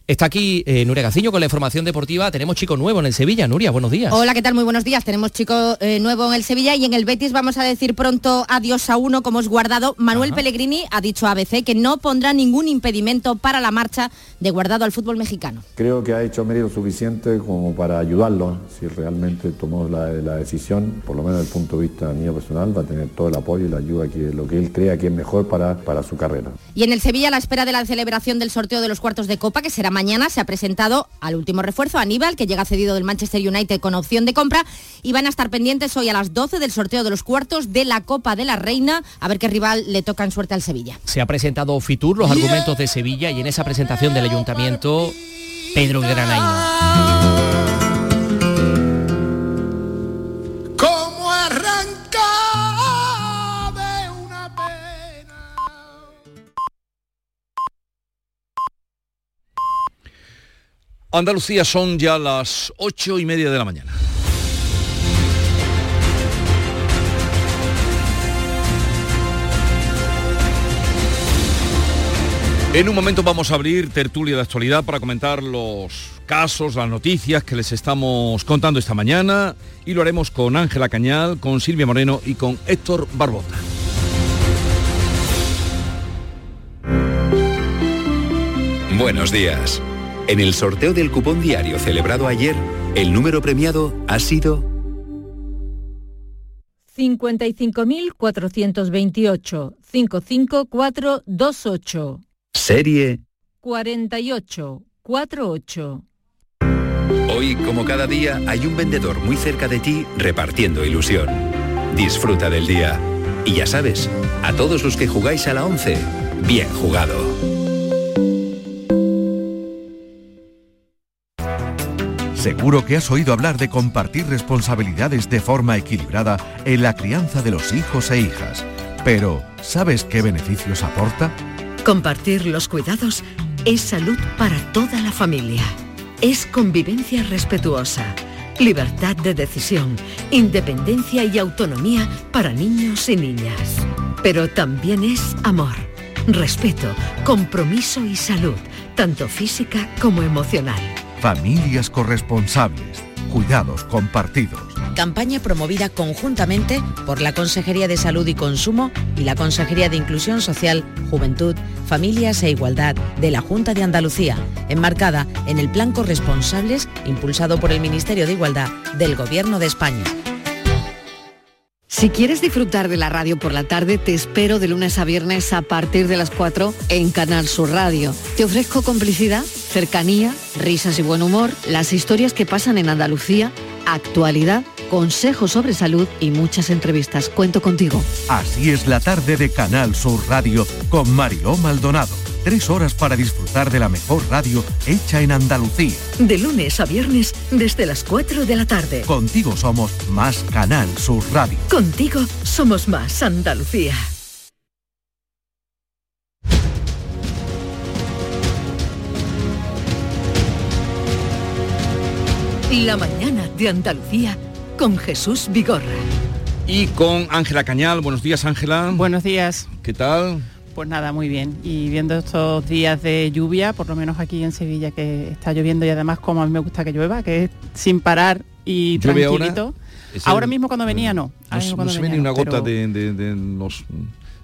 Está aquí eh, Nuria Gaciño con la información deportiva. Tenemos chico nuevo en el Sevilla. Nuria, buenos días. Hola, ¿qué tal? Muy buenos días. Tenemos chico eh, nuevo en el Sevilla y en el Betis vamos a decir pronto adiós a uno como es guardado. Manuel Pellegrini ha dicho a ABC que no pondrá ningún impedimento para la marcha de guardado al fútbol mexicano. Creo que ha hecho mérito suficiente como para ayudarlo. Si realmente tomó la, la decisión, por lo menos desde el punto de vista mío personal, va a tener todo el apoyo y la ayuda que lo que él crea que es mejor para, para su carrera. Y en el Sevilla, a la espera de la celebración del sorteo de los cuartos de Copa, que será mañana, se ha presentado al último refuerzo, Aníbal, que llega cedido del Manchester United con opción de compra, y van a estar pendientes hoy a las 12 del sorteo de los cuartos de la Copa de la Reina, a ver qué rival le toca en suerte al Sevilla. Se ha presentado Fitur, los argumentos de Sevilla, y en esa presentación del ayuntamiento, Pedro Granaino. Andalucía son ya las ocho y media de la mañana. En un momento vamos a abrir tertulia de actualidad para comentar los casos, las noticias que les estamos contando esta mañana y lo haremos con Ángela Cañal, con Silvia Moreno y con Héctor Barbota. Buenos días. En el sorteo del cupón diario celebrado ayer, el número premiado ha sido 55.428 55428 serie 4848 Hoy, como cada día, hay un vendedor muy cerca de ti repartiendo ilusión. Disfruta del día. Y ya sabes, a todos los que jugáis a la 11, bien jugado. Seguro que has oído hablar de compartir responsabilidades de forma equilibrada en la crianza de los hijos e hijas. Pero, ¿sabes qué beneficios aporta? Compartir los cuidados es salud para toda la familia. Es convivencia respetuosa, libertad de decisión, independencia y autonomía para niños y niñas. Pero también es amor, respeto, compromiso y salud, tanto física como emocional. Familias corresponsables, cuidados compartidos. Campaña promovida conjuntamente por la Consejería de Salud y Consumo y la Consejería de Inclusión Social, Juventud, Familias e Igualdad de la Junta de Andalucía, enmarcada en el Plan Corresponsables impulsado por el Ministerio de Igualdad del Gobierno de España. Si quieres disfrutar de la radio por la tarde, te espero de lunes a viernes a partir de las 4 en Canal Sur Radio. Te ofrezco complicidad, cercanía, risas y buen humor, las historias que pasan en Andalucía, actualidad, consejos sobre salud y muchas entrevistas. Cuento contigo. Así es la tarde de Canal Sur Radio con Mariló Maldonado. Tres horas para disfrutar de la mejor radio hecha en Andalucía. De lunes a viernes desde las 4 de la tarde. Contigo somos más Canal Sur Radio. Contigo somos más Andalucía. La mañana de Andalucía con Jesús Vigorra. Y con Ángela Cañal. Buenos días, Ángela. Buenos días. ¿Qué tal? Pues nada, muy bien. Y viendo estos días de lluvia, por lo menos aquí en Sevilla, que está lloviendo y además como a mí me gusta que llueva, que es sin parar y tranquilito. Ahora, el- mismo cuando venía no. Ahora No, se ve venía ni una no, gota pero- de, de- de los,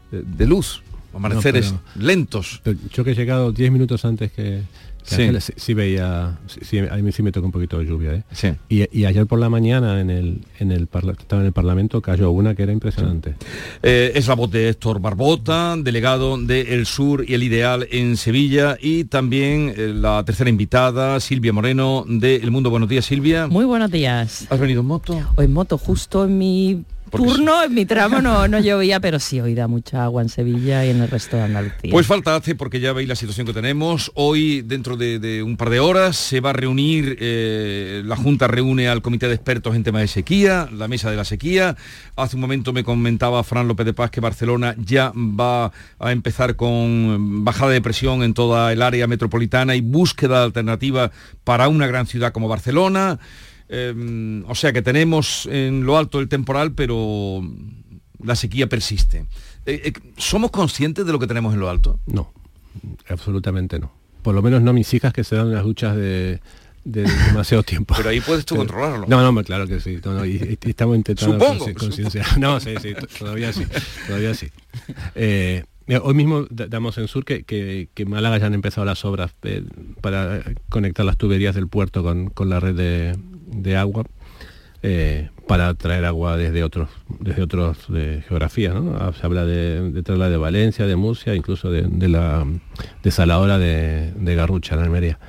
de, de luz. Amaneceres No, lentos. pero Yo que he llegado 10 minutos antes que Sí. Sí, sí veía, sí, sí, a mí sí me toca un poquito de lluvia. ¿eh? Sí. Y, y ayer por la mañana en el, en el, parla- estaba en el Parlamento cayó una que era impresionante. Eh, es la voz de Héctor Barbota, delegado de El Sur y el Ideal en Sevilla, y también eh, la tercera invitada, Silvia Moreno, de El Mundo. Buenos días, Silvia. Muy buenos días. ¿Has venido en moto? O en moto, justo en mi turno, en mi tramo no, no llovía, pero sí hoy da mucha agua en Sevilla y en el resto de Andalucía. Pues falta hace porque ya veis la situación que tenemos. Hoy, dentro de, de un par de horas, se va a reunir, eh, la Junta reúne al Comité de Expertos en tema de sequía, la mesa de la sequía. Hace un momento me comentaba Fran López de Paz que Barcelona ya va a empezar con bajada de presión en toda el área metropolitana y búsqueda de alternativa para una gran ciudad como Barcelona. Eh, o sea que tenemos en lo alto el temporal, pero la sequía persiste. Eh, eh, ¿Somos conscientes de lo que tenemos en lo alto? No, absolutamente no. Por lo menos no mis hijas que se dan las duchas de, de demasiado tiempo. Pero ahí puedes tú controlarlo. No, no, claro que sí. No, no, y, y estamos intentando Supongo. No, sí, sí, todavía sí. Todavía sí. Eh, hoy mismo da- damos en Sur que, que, Málaga ya han empezado las obras eh, para conectar las tuberías del puerto con, con la red de, de agua. eh, para traer agua desde otros desde otros de geografía ¿no? Ah, se habla de, de traerla de Valencia de Murcia incluso de, de la desaladora de, de Garrucha en Almería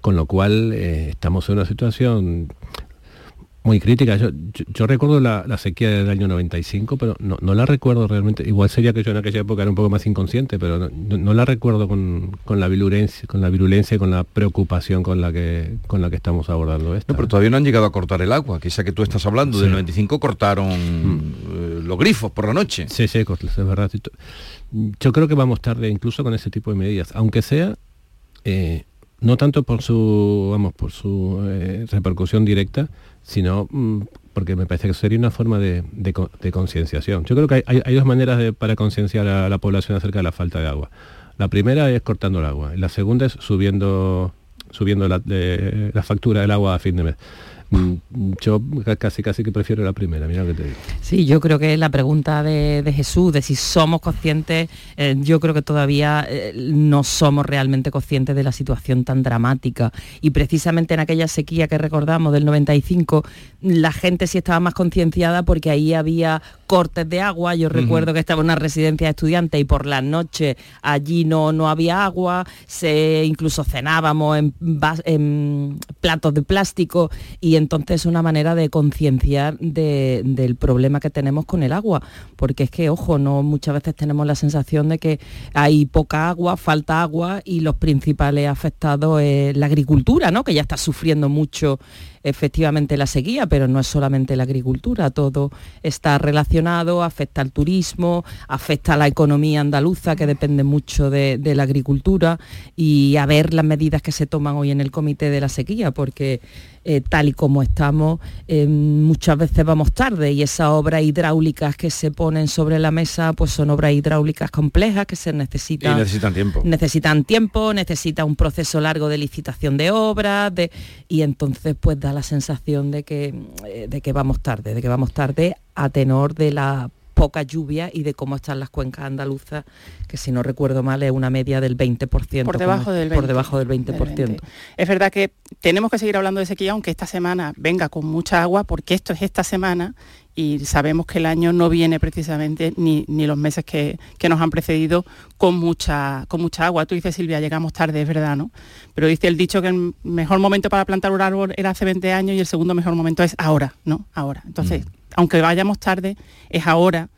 con lo cual eh, estamos en una situación muy crítica. Yo, yo- yo recuerdo la, la sequía del año 95, pero no, no la recuerdo realmente. Igual sería que yo en aquella época era un poco más inconsciente, pero no, no- la recuerdo con, con la virulencia, con la virulencia y con la preocupación con la que con la que estamos abordando esto. No, pero todavía no han llegado a cortar el agua, quizá que tú estás hablando. Sí. Del 95 cortaron eh, los grifos por la noche. Sí, sí, es verdad. Yo creo que vamos tarde incluso con ese tipo de medidas, aunque sea eh, no tanto por su vamos por su eh, repercusión directa, sino mm, porque me parece que sería una forma de, de co- de concienciación. Yo creo que hay, hay- dos maneras para concienciar a la población acerca de la falta de agua. La primera es cortando el agua, y la segunda es subiendo subiendo la, la factura del agua a fin de mes. Mm, Yo ca- casi casi que prefiero la primera, mira lo que te digo. Sí, yo creo que la pregunta de, de Jesús, de si somos conscientes, eh, yo creo que todavía eh, no somos realmente conscientes de la situación tan dramática. Y precisamente en aquella sequía que recordamos del 95, la gente sí estaba más concienciada porque ahí había cortes de agua. Yo recuerdo que estaba en una residencia de estudiantes y por las noches allí no, no había agua, se incluso cenábamos en, en platos de plástico y entonces es una manera de concienciar de- del problema que tenemos con el agua, porque es que, ojo, no muchas veces tenemos la sensación de que hay poca agua, falta agua y los principales afectados es la agricultura, ¿no? que ya está sufriendo mucho efectivamente la sequía, pero no es solamente la agricultura, todo está relacionado, afecta al turismo, afecta a la economía andaluza, que depende mucho de la agricultura, y a ver las medidas que se toman hoy en el comité de la sequía, porque eh, tal y como estamos, eh, muchas veces vamos tarde y esas obras hidráulicas que se ponen sobre la mesa, pues son obras hidráulicas complejas que se Y necesitan necesitan tiempo. necesitan tiempo, necesita un proceso largo de licitación de obras, de, y entonces pues da la sensación de que, eh, de que vamos tarde, de que vamos tarde a tenor de la poca lluvia y de cómo están las cuencas andaluzas, que si no recuerdo mal es una media del 20%. Por como- debajo del Por 20, debajo del 20%. del 20. Es verdad que tenemos que seguir hablando de sequía, aunque esta semana venga con mucha agua, porque esto es esta semana y sabemos que el año no viene precisamente ni, ni los meses que, que nos han precedido con mucha, con mucha agua. Tú dices, Silvia, llegamos tarde, es verdad, ¿no? Pero dice el dicho que el mejor momento para plantar un árbol era hace 20 años y el segundo mejor momento es ahora, ¿no? Ahora. Entonces, aunque vayamos tarde, es ahora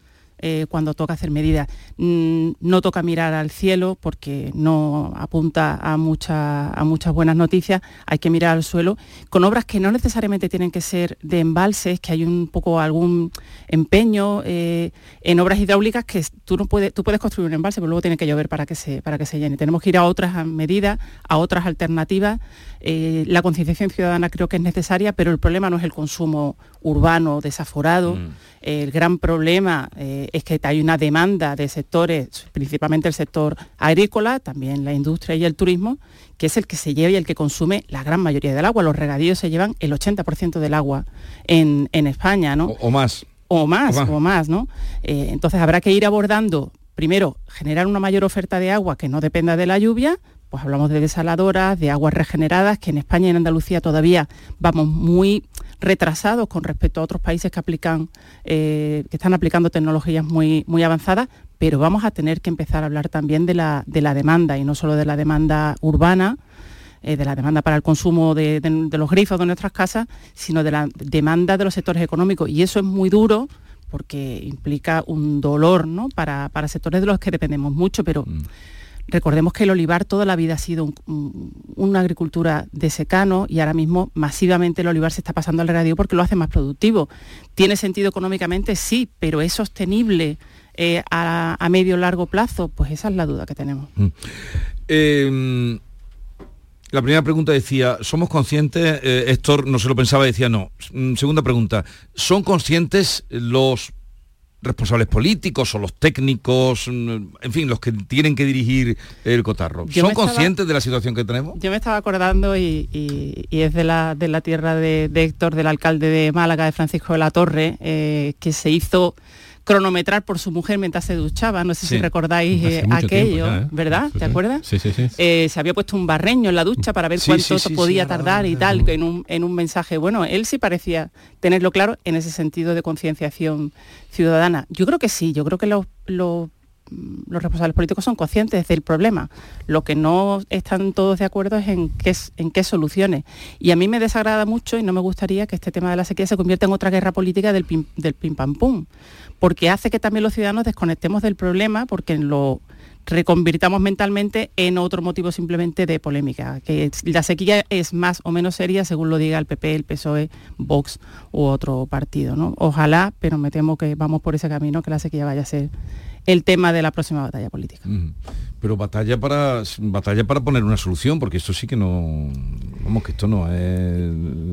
eh, cuando toca hacer medidas. Mm, no toca mirar al cielo porque no apunta a, mucha- a muchas buenas noticias, hay que mirar al suelo con obras que no necesariamente tienen que ser de embalses, que hay un poco algún empeño eh, en obras hidráulicas que tú no puedes, tú puedes construir un embalse, pero luego tiene que llover para que se, para que se llene. Tenemos que ir a otras medidas, a otras alternativas. Eh, la concienciación ciudadana creo que es necesaria, pero el problema no es el consumo urbano desaforado. El gran problema eh, es que hay una demanda de sectores, principalmente el sector agrícola, también la industria y el turismo, que es el que se lleva y el que consume la gran mayoría del agua. Los regadíos se llevan el 80% del agua en, en España, ¿no? O más. o más, O más. o más, ¿no? Eh, entonces habrá que ir abordando, primero, generar una mayor oferta de agua que no dependa de la lluvia, pues hablamos de desaladoras, de aguas regeneradas, que en España y en Andalucía todavía vamos muy retrasados con respecto a otros países que aplican, eh, que están aplicando tecnologías muy, avanzadas, pero vamos a tener que empezar a hablar también de la, de la demanda y no solo de la demanda urbana, eh, de la demanda para el consumo de, los grifos de nuestras casas, sino de la demanda de los sectores económicos. Y eso es muy duro porque implica un dolor ¿no? para, para sectores de los que dependemos mucho, pero recordemos que el olivar toda la vida ha sido un- un- una agricultura de secano y ahora mismo masivamente el olivar se está pasando al regadío porque lo hace más productivo. ¿Tiene sentido económicamente? Sí, pero ¿es sostenible eh, a, medio largo plazo? Pues esa es la duda que tenemos. Eh, La primera pregunta decía, ¿somos conscientes? Eh, Héctor no se lo pensaba, decía no. Mm, Segunda pregunta, ¿son conscientes los responsables políticos o los técnicos, mm, en fin, los que tienen que dirigir el cotarro? Yo ¿Son estaba- conscientes de la situación que tenemos? Yo me estaba acordando y, y- y es de la, de la tierra de, de Héctor, del alcalde de Málaga, de Francisco de la Torre, eh, que se hizo cronometrar por su mujer mientras se duchaba. No sé Sí. si recordáis eh, aquello, ya, ¿eh? ¿verdad? ¿Te acuerdas? Sí, sí, sí. Eh, se había puesto un barreño en la ducha para ver Sí, cuánto sí, podía tardar y tal, en un, en un mensaje. Bueno, él sí parecía tenerlo claro en ese sentido de concienciación ciudadana. Yo creo que sí, yo creo que los, los, los responsables políticos son conscientes del problema. Lo que no están todos de acuerdo es en qué, en qué soluciones. Y a mí me desagrada mucho y no me gustaría que este tema de la sequía se convierta en otra guerra política del pim, del pim pam pum, porque hace que también los ciudadanos desconectemos del problema porque lo reconvirtamos mentalmente en otro motivo simplemente de polémica, que la sequía es más o menos seria según lo diga el PP, el PSOE, Vox u otro partido. Ojalá, pero me temo que vamos por ese camino, que la sequía vaya a ser el tema de la próxima batalla política. Pero batalla para batalla para poner una solución, porque esto sí que no, vamos que esto no es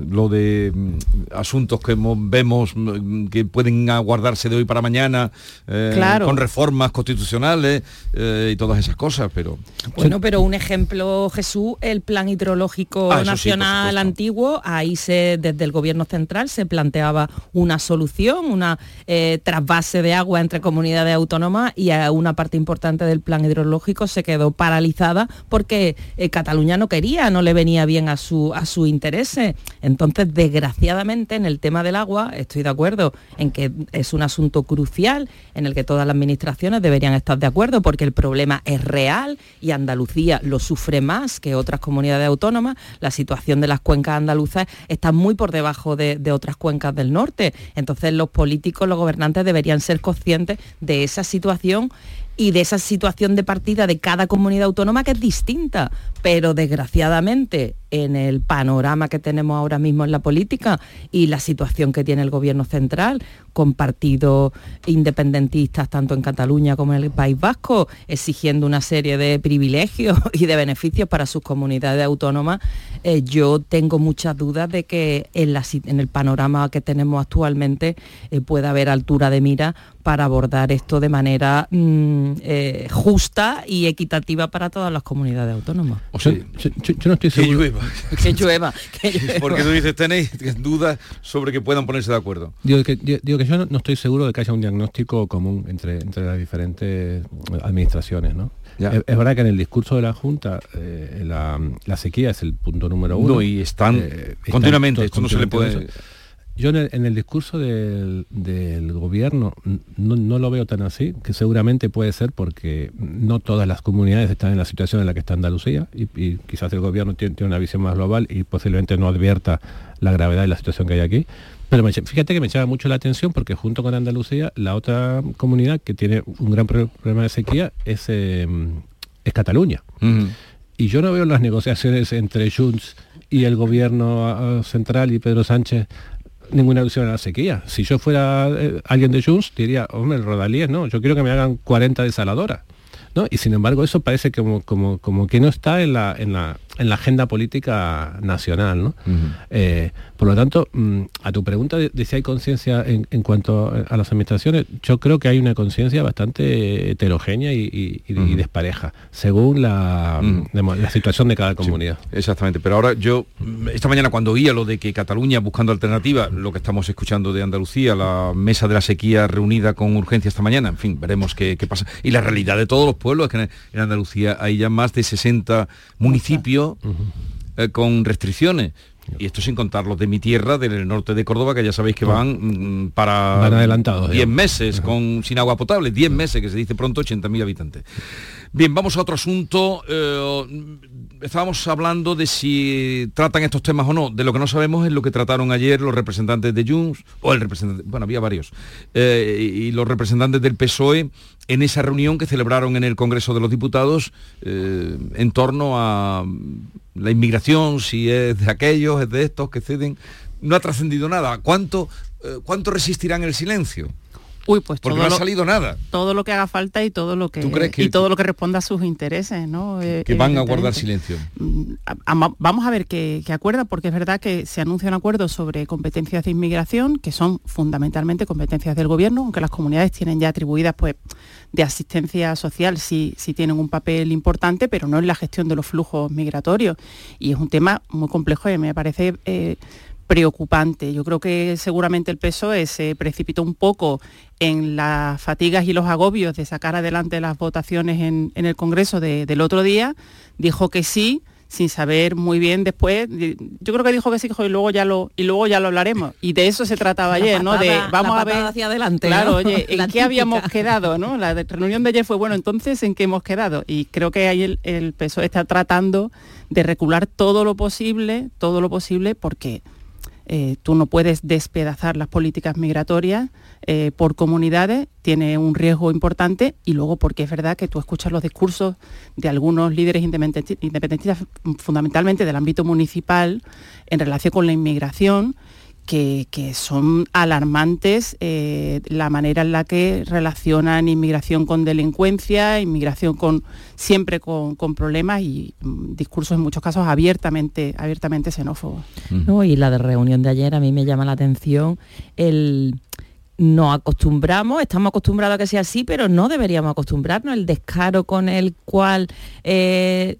lo de mm, asuntos que mo- vemos mm, que pueden aguardarse de hoy para mañana eh, Claro. con reformas constitucionales eh, y todas esas cosas, pero Bueno, pero un ejemplo, Jesús, el plan hidrológico Ah, sí, nacional antiguo, ahí se, desde el gobierno central se planteaba una solución, una eh, trasvase de agua entre comunidades autónomas y a una parte importante del plan hidrológico se quedó paralizada porque eh, Cataluña no quería, no le venía bien a su a su intereses. Entonces, desgraciadamente, en el tema del agua, estoy de acuerdo en que es un asunto crucial en el que todas las administraciones deberían estar de acuerdo porque el problema es real y Andalucía lo sufre más que otras comunidades autónomas. La situación de las cuencas andaluzas está muy por debajo de, de otras cuencas del norte. Entonces los políticos, los gobernantes deberían ser conscientes de esa situación y de esa situación de partida de cada comunidad autónoma que es distinta. Pero desgraciadamente en el panorama que tenemos ahora mismo en la política y la situación que tiene el gobierno central con partidos independentistas tanto en Cataluña como en el País Vasco exigiendo una serie de privilegios y de beneficios para sus comunidades autónomas, eh, yo tengo muchas dudas de que en, la si- en el panorama que tenemos actualmente eh, pueda haber altura de mira para abordar esto de manera mm, eh, justa y equitativa para todas las comunidades autónomas. Yo, yo- yo- yo no estoy seguro. Llueva. Que llueva, que llueva. Porque tú dices, tenéis dudas sobre que puedan ponerse de acuerdo. Digo que, yo- digo que yo no, no estoy seguro de que haya un diagnóstico común entre, entre las diferentes administraciones, ¿no? Ya. Es, es verdad que en el discurso de la Junta eh, la, la sequía es el punto número uno. No, y están Eh, continuamente, to- esto no se le puede- eso. Yo en el, en el discurso del, del gobierno no, no lo veo tan así, que seguramente puede ser porque no todas las comunidades están en la situación en la que está Andalucía y, y quizás el gobierno tiene, tiene una visión más global y posiblemente no advierta la gravedad de la situación que hay aquí. Pero me- fíjate que me llama mucho la atención porque junto con Andalucía, la otra comunidad que tiene un gran pro- problema de sequía es, eh, es Cataluña. Y yo no veo las negociaciones entre Junts y el gobierno ah, central y Pedro Sánchez ninguna alusión a la sequía. Si yo fuera eh, alguien de Junts, diría, hombre, el Rodalíes, no, yo quiero que me hagan 40 desaladoras. ¿no? Y sin embargo eso parece como, como, como que no está en la, en la, en la agenda política nacional. ¿no? Eh, por lo tanto, mm, a tu pregunta de, si hay conciencia en, en cuanto a las administraciones, yo creo que hay una conciencia bastante heterogénea y, y- y- y despareja, según la, digamos, la situación de cada comunidad. Exactamente, pero ahora yo, mm, esta mañana cuando oía lo de que Cataluña buscando alternativas, lo que estamos escuchando de Andalucía, la mesa de la sequía reunida con urgencia esta mañana, en fin, veremos qué, qué pasa. Y la realidad de todos los pueblos es que en- en Andalucía hay ya más de 60 municipios eh, con restricciones. Y esto sin contar los de mi tierra, del norte de Córdoba, que ya sabéis que van mm, para Van adelantados, 10 digamos. meses con, sin agua potable, 10 meses, que se dice pronto 80.000 habitantes. Bien, vamos a otro asunto. Eh, estábamos hablando de si tratan estos temas o no. De lo que no sabemos es lo que trataron ayer los representantes de Junts, o el representante, bueno, había varios, eh, y los representantes del PSOE en esa reunión que celebraron en el Congreso de los Diputados eh, en torno a la inmigración, si es de aquellos, es de estos que ceden. No ha trascendido nada. ¿Cuánto, ¿Cuánto resistirán el silencio? Uy, pues porque todo no ha lo- salido nada. todo lo que haga falta y todo lo que, ¿Tú crees que- y todo lo que responda a sus intereses, ¿no? Eh, Que van a guardar silencio. A- vamos a ver qué, qué acuerda, porque es verdad que se anuncia un acuerdo sobre competencias de inmigración, que son fundamentalmente competencias del gobierno, aunque las comunidades tienen ya atribuidas pues de asistencia social sí, sí tienen un papel importante, pero no en la gestión de los flujos migratorios. Y es un tema muy complejo y me parece eh, preocupante. Yo creo que seguramente el PSOE se precipitó un poco en las fatigas y los agobios de sacar adelante las votaciones en, en el Congreso de- del otro día, dijo que sí, sin saber muy bien después, yo creo que dijo que sí y luego ya lo y luego ya lo hablaremos. Y de eso se trataba ayer, ¿no? De vamos la a ver hacia adelante, Claro, ¿no? oye, ¿en La qué habíamos quedado, no? La reunión de ayer fue bueno, entonces ¿en qué hemos quedado? Y creo que ahí el, el PSOE está tratando de recular todo lo posible, todo lo posible, porque eh, tú no puedes despedazar las políticas migratorias eh, por comunidades, tiene un riesgo importante y luego porque es verdad que tú escuchas los discursos de algunos líderes independenti- independentistas, fundamentalmente del ámbito municipal, en relación con la inmigración, que, que son alarmantes eh, la manera en la que relacionan inmigración con delincuencia, inmigración con siempre con, con problemas y mm, discursos en muchos casos abiertamente, abiertamente xenófobos. ¿no? Y la de reunión de ayer a mí me llama la atención el nos acostumbramos, estamos acostumbrados a que sea así, pero no deberíamos acostumbrarnos. El descaro con el cual eh,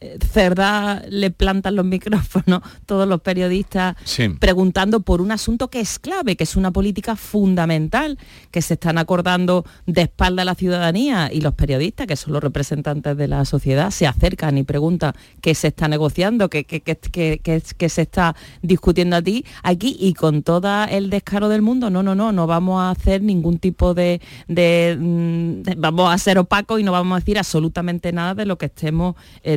mm, Cerdá le plantan los micrófonos todos los periodistas Sí. preguntando por un asunto que es clave, que es una política fundamental, que se están acordando de espalda a la ciudadanía y los periodistas, que son los representantes de la sociedad, se acercan y preguntan qué se está negociando, qué, qué- qué- qué- se está discutiendo a ti aquí y con todo el descaro del mundo, no, no, no, no vamos a hacer ningún tipo de, de, mm, de- vamos a ser opacos y no vamos a decir absolutamente nada de lo que estemos eh,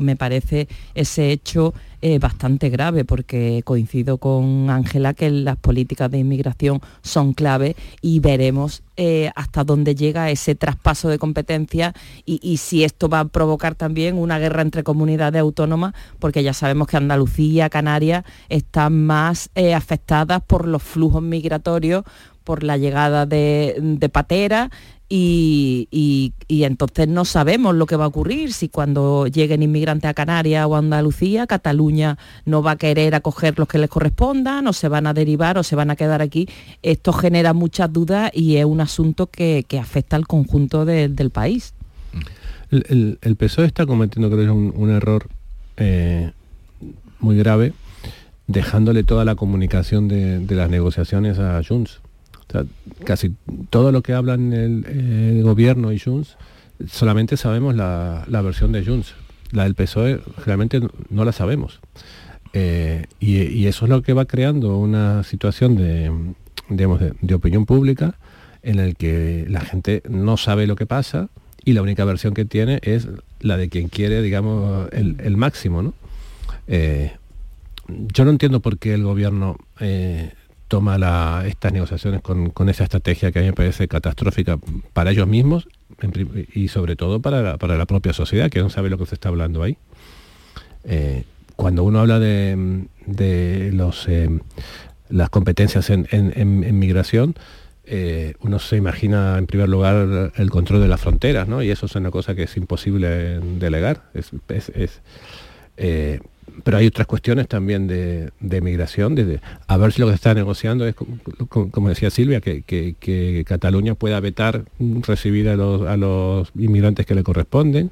Me parece ese hecho eh, bastante grave porque coincido con Ángela que las políticas de inmigración son clave y veremos eh, hasta dónde llega ese traspaso de competencias y, si esto va a provocar también una guerra entre comunidades autónomas, porque ya sabemos que Andalucía, Canarias están más eh, afectadas por los flujos migratorios, por la llegada de, de pateras y, y- y entonces no sabemos lo que va a ocurrir, si cuando lleguen inmigrantes a Canarias o a Andalucía, Cataluña no va a querer acoger los que les correspondan, o se van a derivar o se van a quedar aquí. Esto genera muchas dudas y es un asunto que, que afecta al conjunto de- del país. El, el- PSOE está cometiendo, creo, un, un error eh, muy grave, dejándole toda la comunicación de, de las negociaciones a Junts. Casi todo lo que hablan el, gobierno y Junts, solamente sabemos la, la versión de Junts. La del PSOE realmente no la sabemos. Eh, y, eso es lo que va creando una situación de, digamos, de opinión pública en el que la gente no sabe lo que pasa y la única versión que tiene es la de quien quiere, digamos, el, el máximo, ¿no? Eh, yo no entiendo por qué el gobierno eh, toma estas negociaciones con, esa estrategia que a mí me parece catastrófica para ellos mismos y sobre todo para la, para la propia sociedad, que no sabe lo que se está hablando ahí. Eh, cuando uno habla de, de los, eh, las competencias en, en- migración, eh, uno se imagina en primer lugar el control de las fronteras, ¿no? Y eso es una cosa que es imposible delegar. Es, pero hay otras cuestiones también de, de migración, de, a ver si lo que se está negociando es, como, decía Silvia, que, que- Cataluña pueda vetar recibir a los, a los inmigrantes que le corresponden,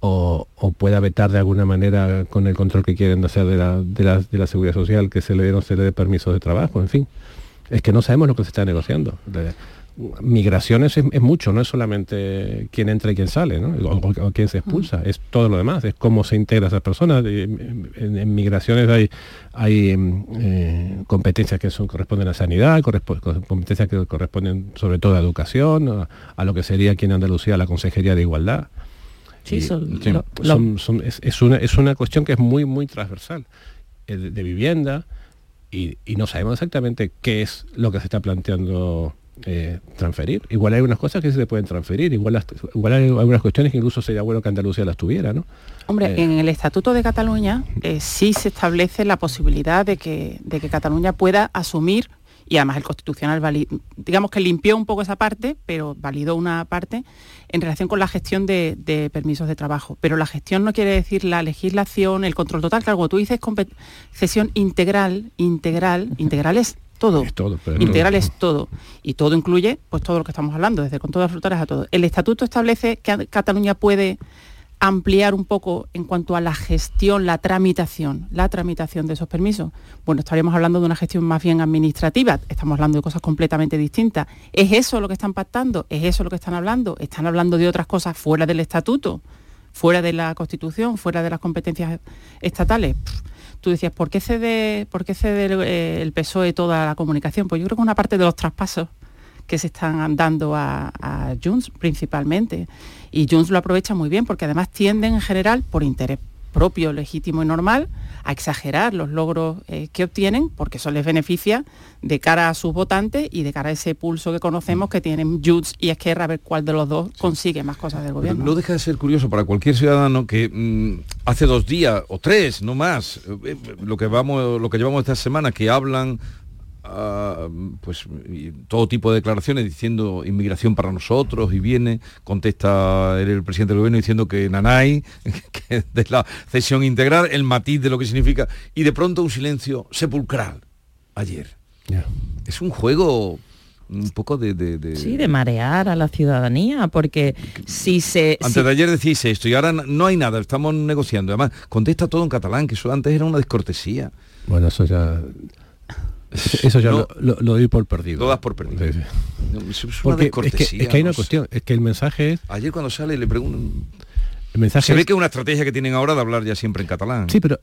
o, o pueda vetar de alguna manera con el control que quieren hacer de la, de la, de la seguridad social que se le dé no se le dé permisos de trabajo, en fin. Es que no sabemos lo que se está negociando. Migraciones es, es mucho, no es solamente quién entra y quién sale, ¿no? o, o- o quién se expulsa, es todo lo demás, es cómo se integra a esas personas. Eh, En, en migraciones hay, hay mm, eh, competencias que son, corresponden a sanidad, competencias que corresponden sobre todo a educación, a, a lo que sería aquí en Andalucía la Consejería de Igualdad. Sí, Y- son- sí, lo- son- son- es, es una, es una cuestión que es muy, muy transversal, eh, de, de vivienda, y, y no sabemos exactamente qué es lo que se está planteando eh, transferir. Igual hay unas cosas que se pueden transferir, igual, las- igual hay algunas cuestiones que incluso sería bueno que Andalucía las tuviera, ¿no? Hombre, Eh. en el Estatuto de Cataluña eh, sí se establece la posibilidad de que, de que Cataluña pueda asumir y además el Constitucional digamos que limpió un poco esa parte, pero validó una parte en relación con la gestión de, permisos de trabajo. Pero la gestión no quiere decir la legislación, el control total, claro, tú dices cesión integral, integral, integral es todo. todo Integral es todo. Y todo incluye pues todo lo que estamos hablando, desde con todas las frutales a todo. El estatuto establece que Cataluña puede ampliar un poco en cuanto a la gestión, la tramitación, la tramitación de esos permisos. Bueno, estaríamos hablando de una gestión más bien administrativa, estamos hablando de cosas completamente distintas. ¿Es eso lo que están pactando? ¿Es eso lo que están hablando? ¿Están hablando de otras cosas fuera del estatuto, fuera de la Constitución, fuera de las competencias estatales? Tú decías, ¿por qué cede, por qué cede el, eh, PSOE toda la comunicación? Pues yo creo que una parte de los traspasos que se están dando a, a Junts principalmente. Y Junts lo aprovecha muy bien porque además tienden en general, por interés propio, legítimo y normal, a exagerar los logros eh, que obtienen porque eso les beneficia de cara a sus votantes y de cara a ese pulso que conocemos que tienen Junts y Esquerra a ver cuál de los dos consigue más cosas del gobierno. no deja de ser curioso para cualquier ciudadano que mm, hace dos días o tres, no más, eh, eh, lo que vamos, lo que llevamos esta semana, que hablan pues todo tipo de declaraciones diciendo inmigración para nosotros y viene, contesta el, presidente del gobierno diciendo que Nanay, que de la cesión integral, el matiz de lo que significa, y de pronto un silencio sepulcral ayer. Es un juego un poco de, Sí, de marear a la ciudadanía, porque si se... Antes de ayer decís esto y ahora no hay nada, estamos negociando. Además, contesta todo en catalán, que eso antes era una descortesía. Bueno, eso ya eso ya lo, doy por perdido. Todas por perdido. Es, que, hay una cuestión, es que el mensaje es... Ayer cuando sale le preguntan se ve que es una estrategia que tienen ahora de hablar ya siempre en catalán. Sí, pero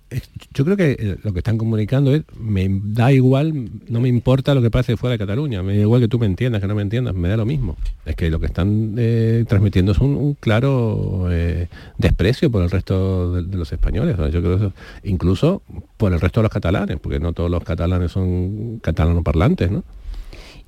yo creo que eh, lo que están comunicando es, me da igual, no me importa lo que pase fuera de Cataluña, me da igual que tú me entiendas, que no me entiendas, me da lo mismo. Es que lo que están eh, transmitiendo es un, claro eh, desprecio por el resto de, los españoles. Yo creo incluso por el resto de los catalanes, porque no todos los catalanes son catalano parlantes, ¿no?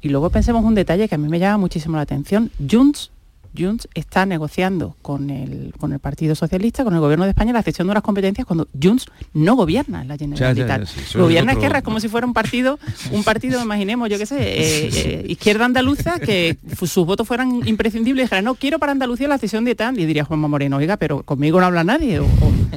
Y luego pensemos un detalle que a mí me llama muchísimo la atención. Junts Junts está negociando con el, con el Partido Socialista, con el Gobierno de España, la cesión de unas competencias cuando Junts no gobierna en la Generalitat. gobierna Esquerra, es como si fuera un partido, un partido, imaginemos, yo qué sé, eh, eh, izquierda andaluza, que sus votos fueran imprescindibles y dijera, no, quiero para Andalucía la cesión de tal, y diría Juanma Moreno, oiga, pero conmigo no habla nadie,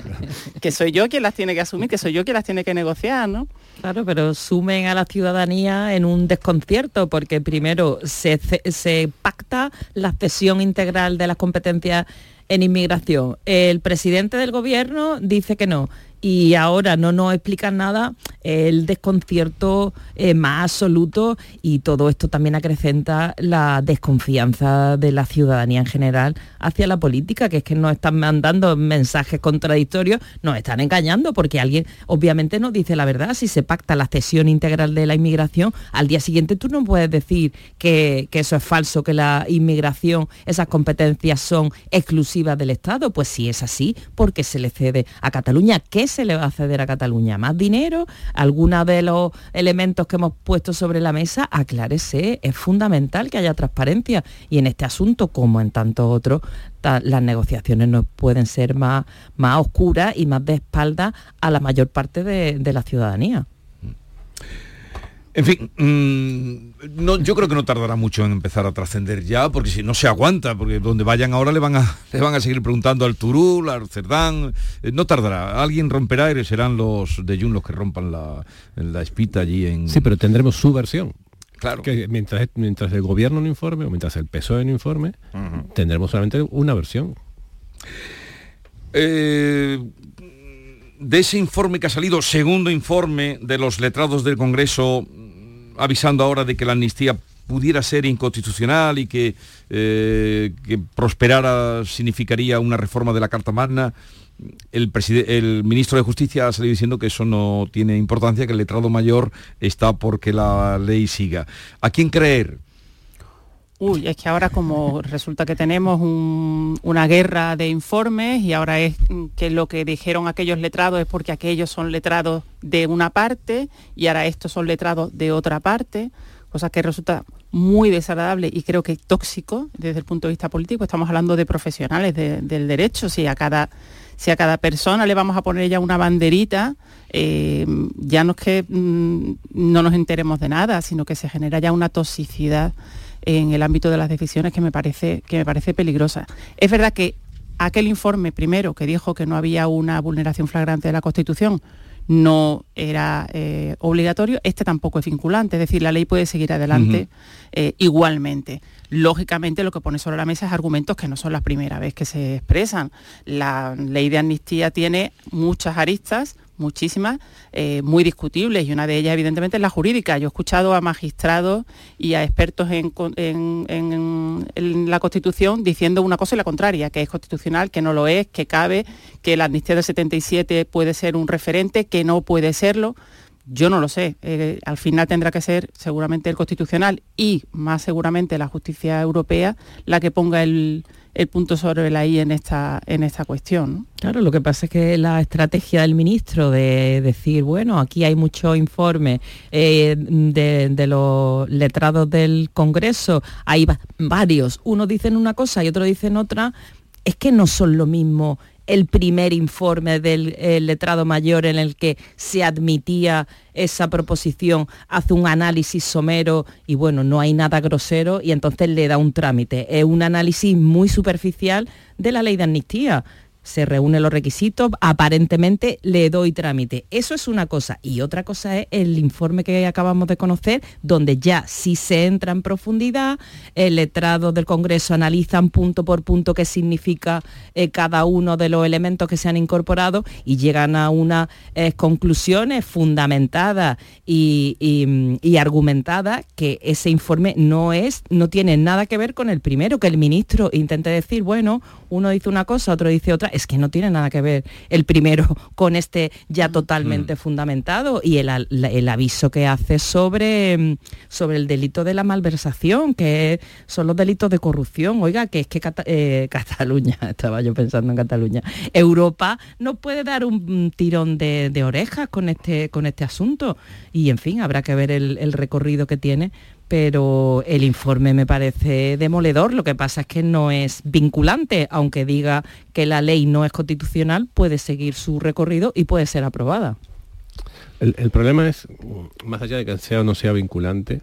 que soy yo quien las tiene que asumir, que soy yo quien las tiene que negociar, ¿no? Claro, pero sumen a la ciudadanía en un desconcierto, porque primero se, se pacta la cesión integral de las competencias en inmigración. El presidente del gobierno dice que no y ahora no nos explican nada, el desconcierto eh, más absoluto y todo esto también acrecenta la desconfianza de la ciudadanía en general hacia la política, que es que nos están mandando mensajes contradictorios, nos están engañando porque alguien obviamente nos dice la verdad, si se pacta la cesión integral de la inmigración, al día siguiente tú no puedes decir que, que eso es falso, que la inmigración, esas competencias son exclusivas del Estado, pues si es así, porque se le cede a Cataluña, ¿qué se le va a ceder a Cataluña? ¿Más dinero? ¿Alguna de los elementos que hemos puesto sobre la mesa? Aclárese, es fundamental que haya transparencia y en este asunto, como en tantos otros, las negociaciones no pueden ser más, más oscuras y más de espalda a la mayor parte de la ciudadanía. En fin, mm, no, yo creo que no tardará mucho en empezar a trascender ya, porque si no se aguanta, porque donde vayan ahora le van a, le van a seguir preguntando al Turul, al Cerdán, eh, no tardará, alguien romperá y serán los de Jun los que rompan la, la espita allí en... Sí, pero tendremos su versión. Claro. Que mientras, mientras el gobierno no informe o mientras el PSOE no informe, tendremos solamente una versión. Eh, de ese informe que ha salido, segundo informe de los letrados del Congreso, avisando ahora de que la amnistía pudiera ser inconstitucional y que, eh, prosperara significaría una reforma de la Carta Magna. El, el, ministro de Justicia ha salido diciendo que eso no tiene importancia, que el letrado mayor está porque la ley siga. ¿A quién creer? Uy, es que ahora como resulta que tenemos una guerra de informes y ahora es que lo que dijeron aquellos letrados es porque aquellos son letrados de una parte y ahora estos son letrados de otra parte, cosa que resulta muy desagradable y creo que tóxico desde el punto de vista político. Estamos hablando de profesionales del derecho. Si a cada si a cada persona le vamos a poner ya una banderita, eh, ya no es que mm, no nos enteremos de nada, sino que se genera ya una toxicidad en el ámbito de las decisiones que me parece, que me parece peligrosa. Es verdad que aquel informe primero que dijo que no había una vulneración flagrante de la Constitución, no era eh, obligatorio, este tampoco es vinculante, es decir, la ley puede seguir adelante eh, igualmente. Lógicamente lo que pone sobre la mesa es argumentos que no son la primera vez que se expresan. La ley de amnistía tiene muchas aristas, muchísimas, eh, muy discutibles y una de ellas evidentemente es la jurídica. Yo he escuchado a magistrados y a expertos en, la Constitución diciendo una cosa y la contraria, que es constitucional, que no lo es, que cabe, que la amnistía del 77 puede ser un referente, que no puede serlo. Yo no lo sé. Eh, al final tendrá que ser seguramente el constitucional y más seguramente la justicia europea la que ponga el, el punto sobre la I en esta, en esta cuestión. Claro, lo que pasa es que la estrategia del ministro de decir, bueno, aquí hay muchos informes eh, de, los letrados del Congreso, hay varios, unos dicen una cosa y otros dicen otra, es que no son lo mismo el primer informe del letrado mayor en el que se admitía esa proposición, hace un análisis somero y bueno, no hay nada grosero y entonces le da un trámite. Es un análisis muy superficial de la ley de amnistía se reúnen los requisitos, aparentemente le doy trámite. Eso es una cosa. Y otra cosa es el informe que acabamos de conocer, donde ya sí se entra en profundidad, el letrado del Congreso analizan punto por punto qué significa eh, cada uno de los elementos que se han incorporado y llegan a unas eh, conclusiones fundamentadas y, y, argumentadas que ese informe no es, no tiene nada que ver con el primero, que el ministro intente decir, bueno, uno dice una cosa, otro dice otra, es que no tiene nada que ver el primero con este ya totalmente mm. fundamentado y el, aviso que hace sobre, mm, sobre el delito de la malversación, que son los delitos de corrupción. Oiga, que es que eh, Cataluña, estaba yo pensando en Cataluña, Europa no puede dar un tirón de, orejas con este, con este asunto. Y en fin, habrá que ver el recorrido que tiene pero el informe me parece demoledor. Lo que pasa es que no es vinculante, aunque diga que la ley no es constitucional, puede seguir su recorrido y puede ser aprobada. El, problema es, más allá de que sea o no sea vinculante,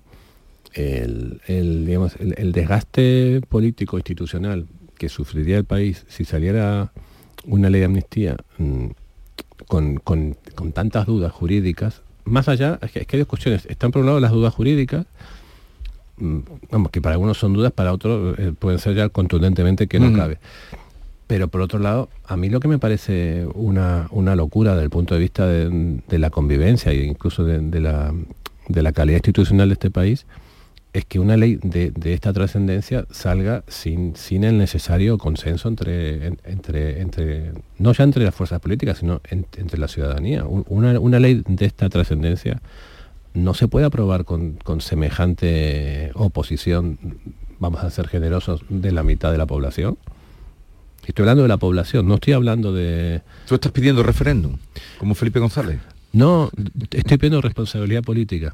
el, digamos, el, desgaste político institucional que sufriría el país si saliera una ley de amnistía mm, con, tantas dudas jurídicas, más allá, es que, es que hay dos cuestiones. Están por un lado las dudas jurídicas, vamos, que para algunos son dudas, para otros eh, pueden ser ya contundentemente que no cabe. Pero por otro lado, a mí lo que me parece una, locura desde el punto de vista de, la convivencia e incluso de, la, de la calidad institucional de este país, es que una ley de, esta trascendencia salga sin, sin el necesario consenso entre, entre, entre, no ya entre las fuerzas políticas, sino entre la ciudadanía. Una, una ley de esta trascendencia no se puede aprobar con, semejante oposición, vamos a ser generosos, de la mitad de la población. Estoy hablando de la población, no estoy hablando de... ¿Tú estás pidiendo referéndum, como Felipe González? No, estoy pidiendo responsabilidad política.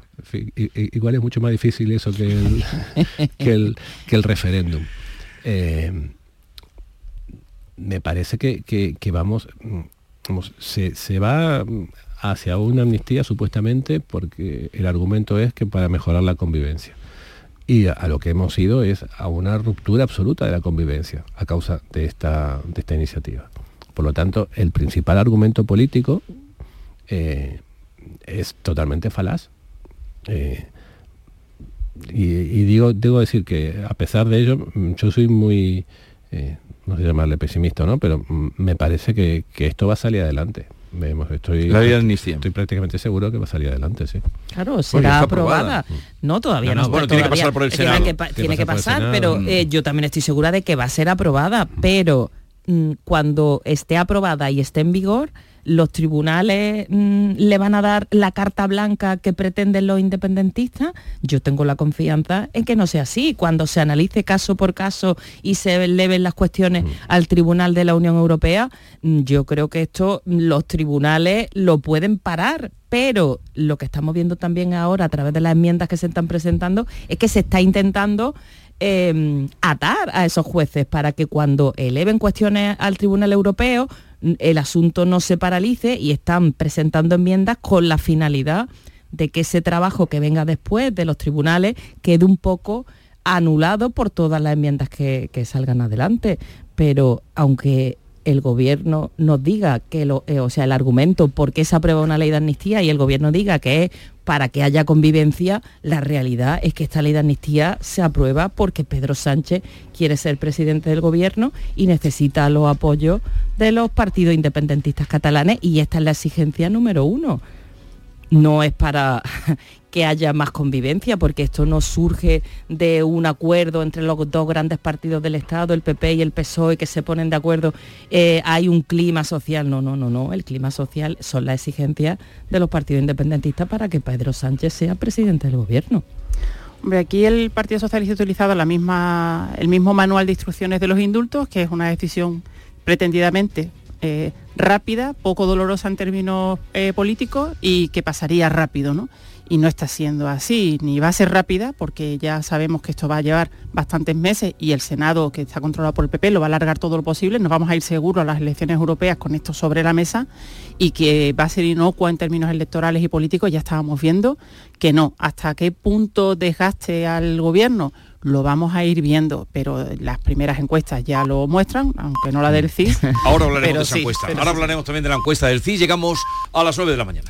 Igual es mucho más difícil eso que el, que el, referéndum. Eh, me parece que, vamos, vamos se, se va hacia una amnistía supuestamente porque el argumento es que para mejorar la convivencia. Y a, lo que hemos ido es a una ruptura absoluta de la convivencia a causa de esta, de esta iniciativa. Por lo tanto, el principal argumento político eh, es totalmente falaz. Eh, y, digo, debo decir que a pesar de ello, yo soy muy, eh, no sé llamarle pesimista, ¿no? pero me parece que esto va a salir adelante. Vemos, estoy, la estoy, estoy prácticamente seguro que va a salir adelante, sí. Claro, será aprobada. No, todavía no. bueno, tiene que pasar por el Senado. Tiene que, pasar, pero eh, yo también estoy segura de que va a ser aprobada, pero mm, cuando esté aprobada y esté en vigor, los tribunales mm, le van a dar la carta blanca que pretenden los independentistas, yo tengo la confianza en que no sea así. Cuando se analice caso por caso y se eleven las cuestiones al Tribunal de la Unión Europea, mm, yo creo que esto los tribunales lo pueden parar, pero lo que estamos viendo también ahora a través de las enmiendas que se están presentando es que se está intentando eh, atar a esos jueces para que cuando eleven cuestiones al Tribunal Europeo el asunto no se paralice y están presentando enmiendas con la finalidad de que ese trabajo que venga después de los tribunales quede un poco anulado por todas las enmiendas que, salgan adelante. Pero aunque el gobierno nos diga que lo, eh, o sea, el argumento por qué se aprueba una ley de amnistía y el gobierno diga que es para que haya convivencia, la realidad es que esta ley de amnistía se aprueba porque Pedro Sánchez quiere ser presidente del gobierno y necesita los apoyos de los partidos independentistas catalanes y esta es la exigencia número uno no es para que haya más convivencia, porque esto no surge de un acuerdo entre los dos grandes partidos del Estado, el PP y el PSOE, que se ponen de acuerdo, eh, hay un clima social. No, no, no, no. El clima social son las exigencias de los partidos independentistas para que Pedro Sánchez sea presidente del gobierno. Hombre, aquí el Partido Socialista ha utilizado la misma, el mismo manual de instrucciones de los indultos, que es una decisión pretendidamente eh, rápida, poco dolorosa en términos eh, políticos y que pasaría rápido, ¿no? Y no está siendo así, ni va a ser rápida, porque ya sabemos que esto va a llevar bastantes meses y el Senado, que está controlado por el PP, lo va a alargar todo lo posible. Nos vamos a ir seguros a las elecciones europeas con esto sobre la mesa y que va a ser inocua en términos electorales y políticos, ya estábamos viendo que no. ¿Hasta qué punto desgaste al gobierno? Lo vamos a ir viendo, pero las primeras encuestas ya lo muestran, aunque no la del CIS. Ahora hablaremos de esa encuesta. Ahora hablaremos también de la encuesta del CIS. Llegamos a las 9 de la mañana.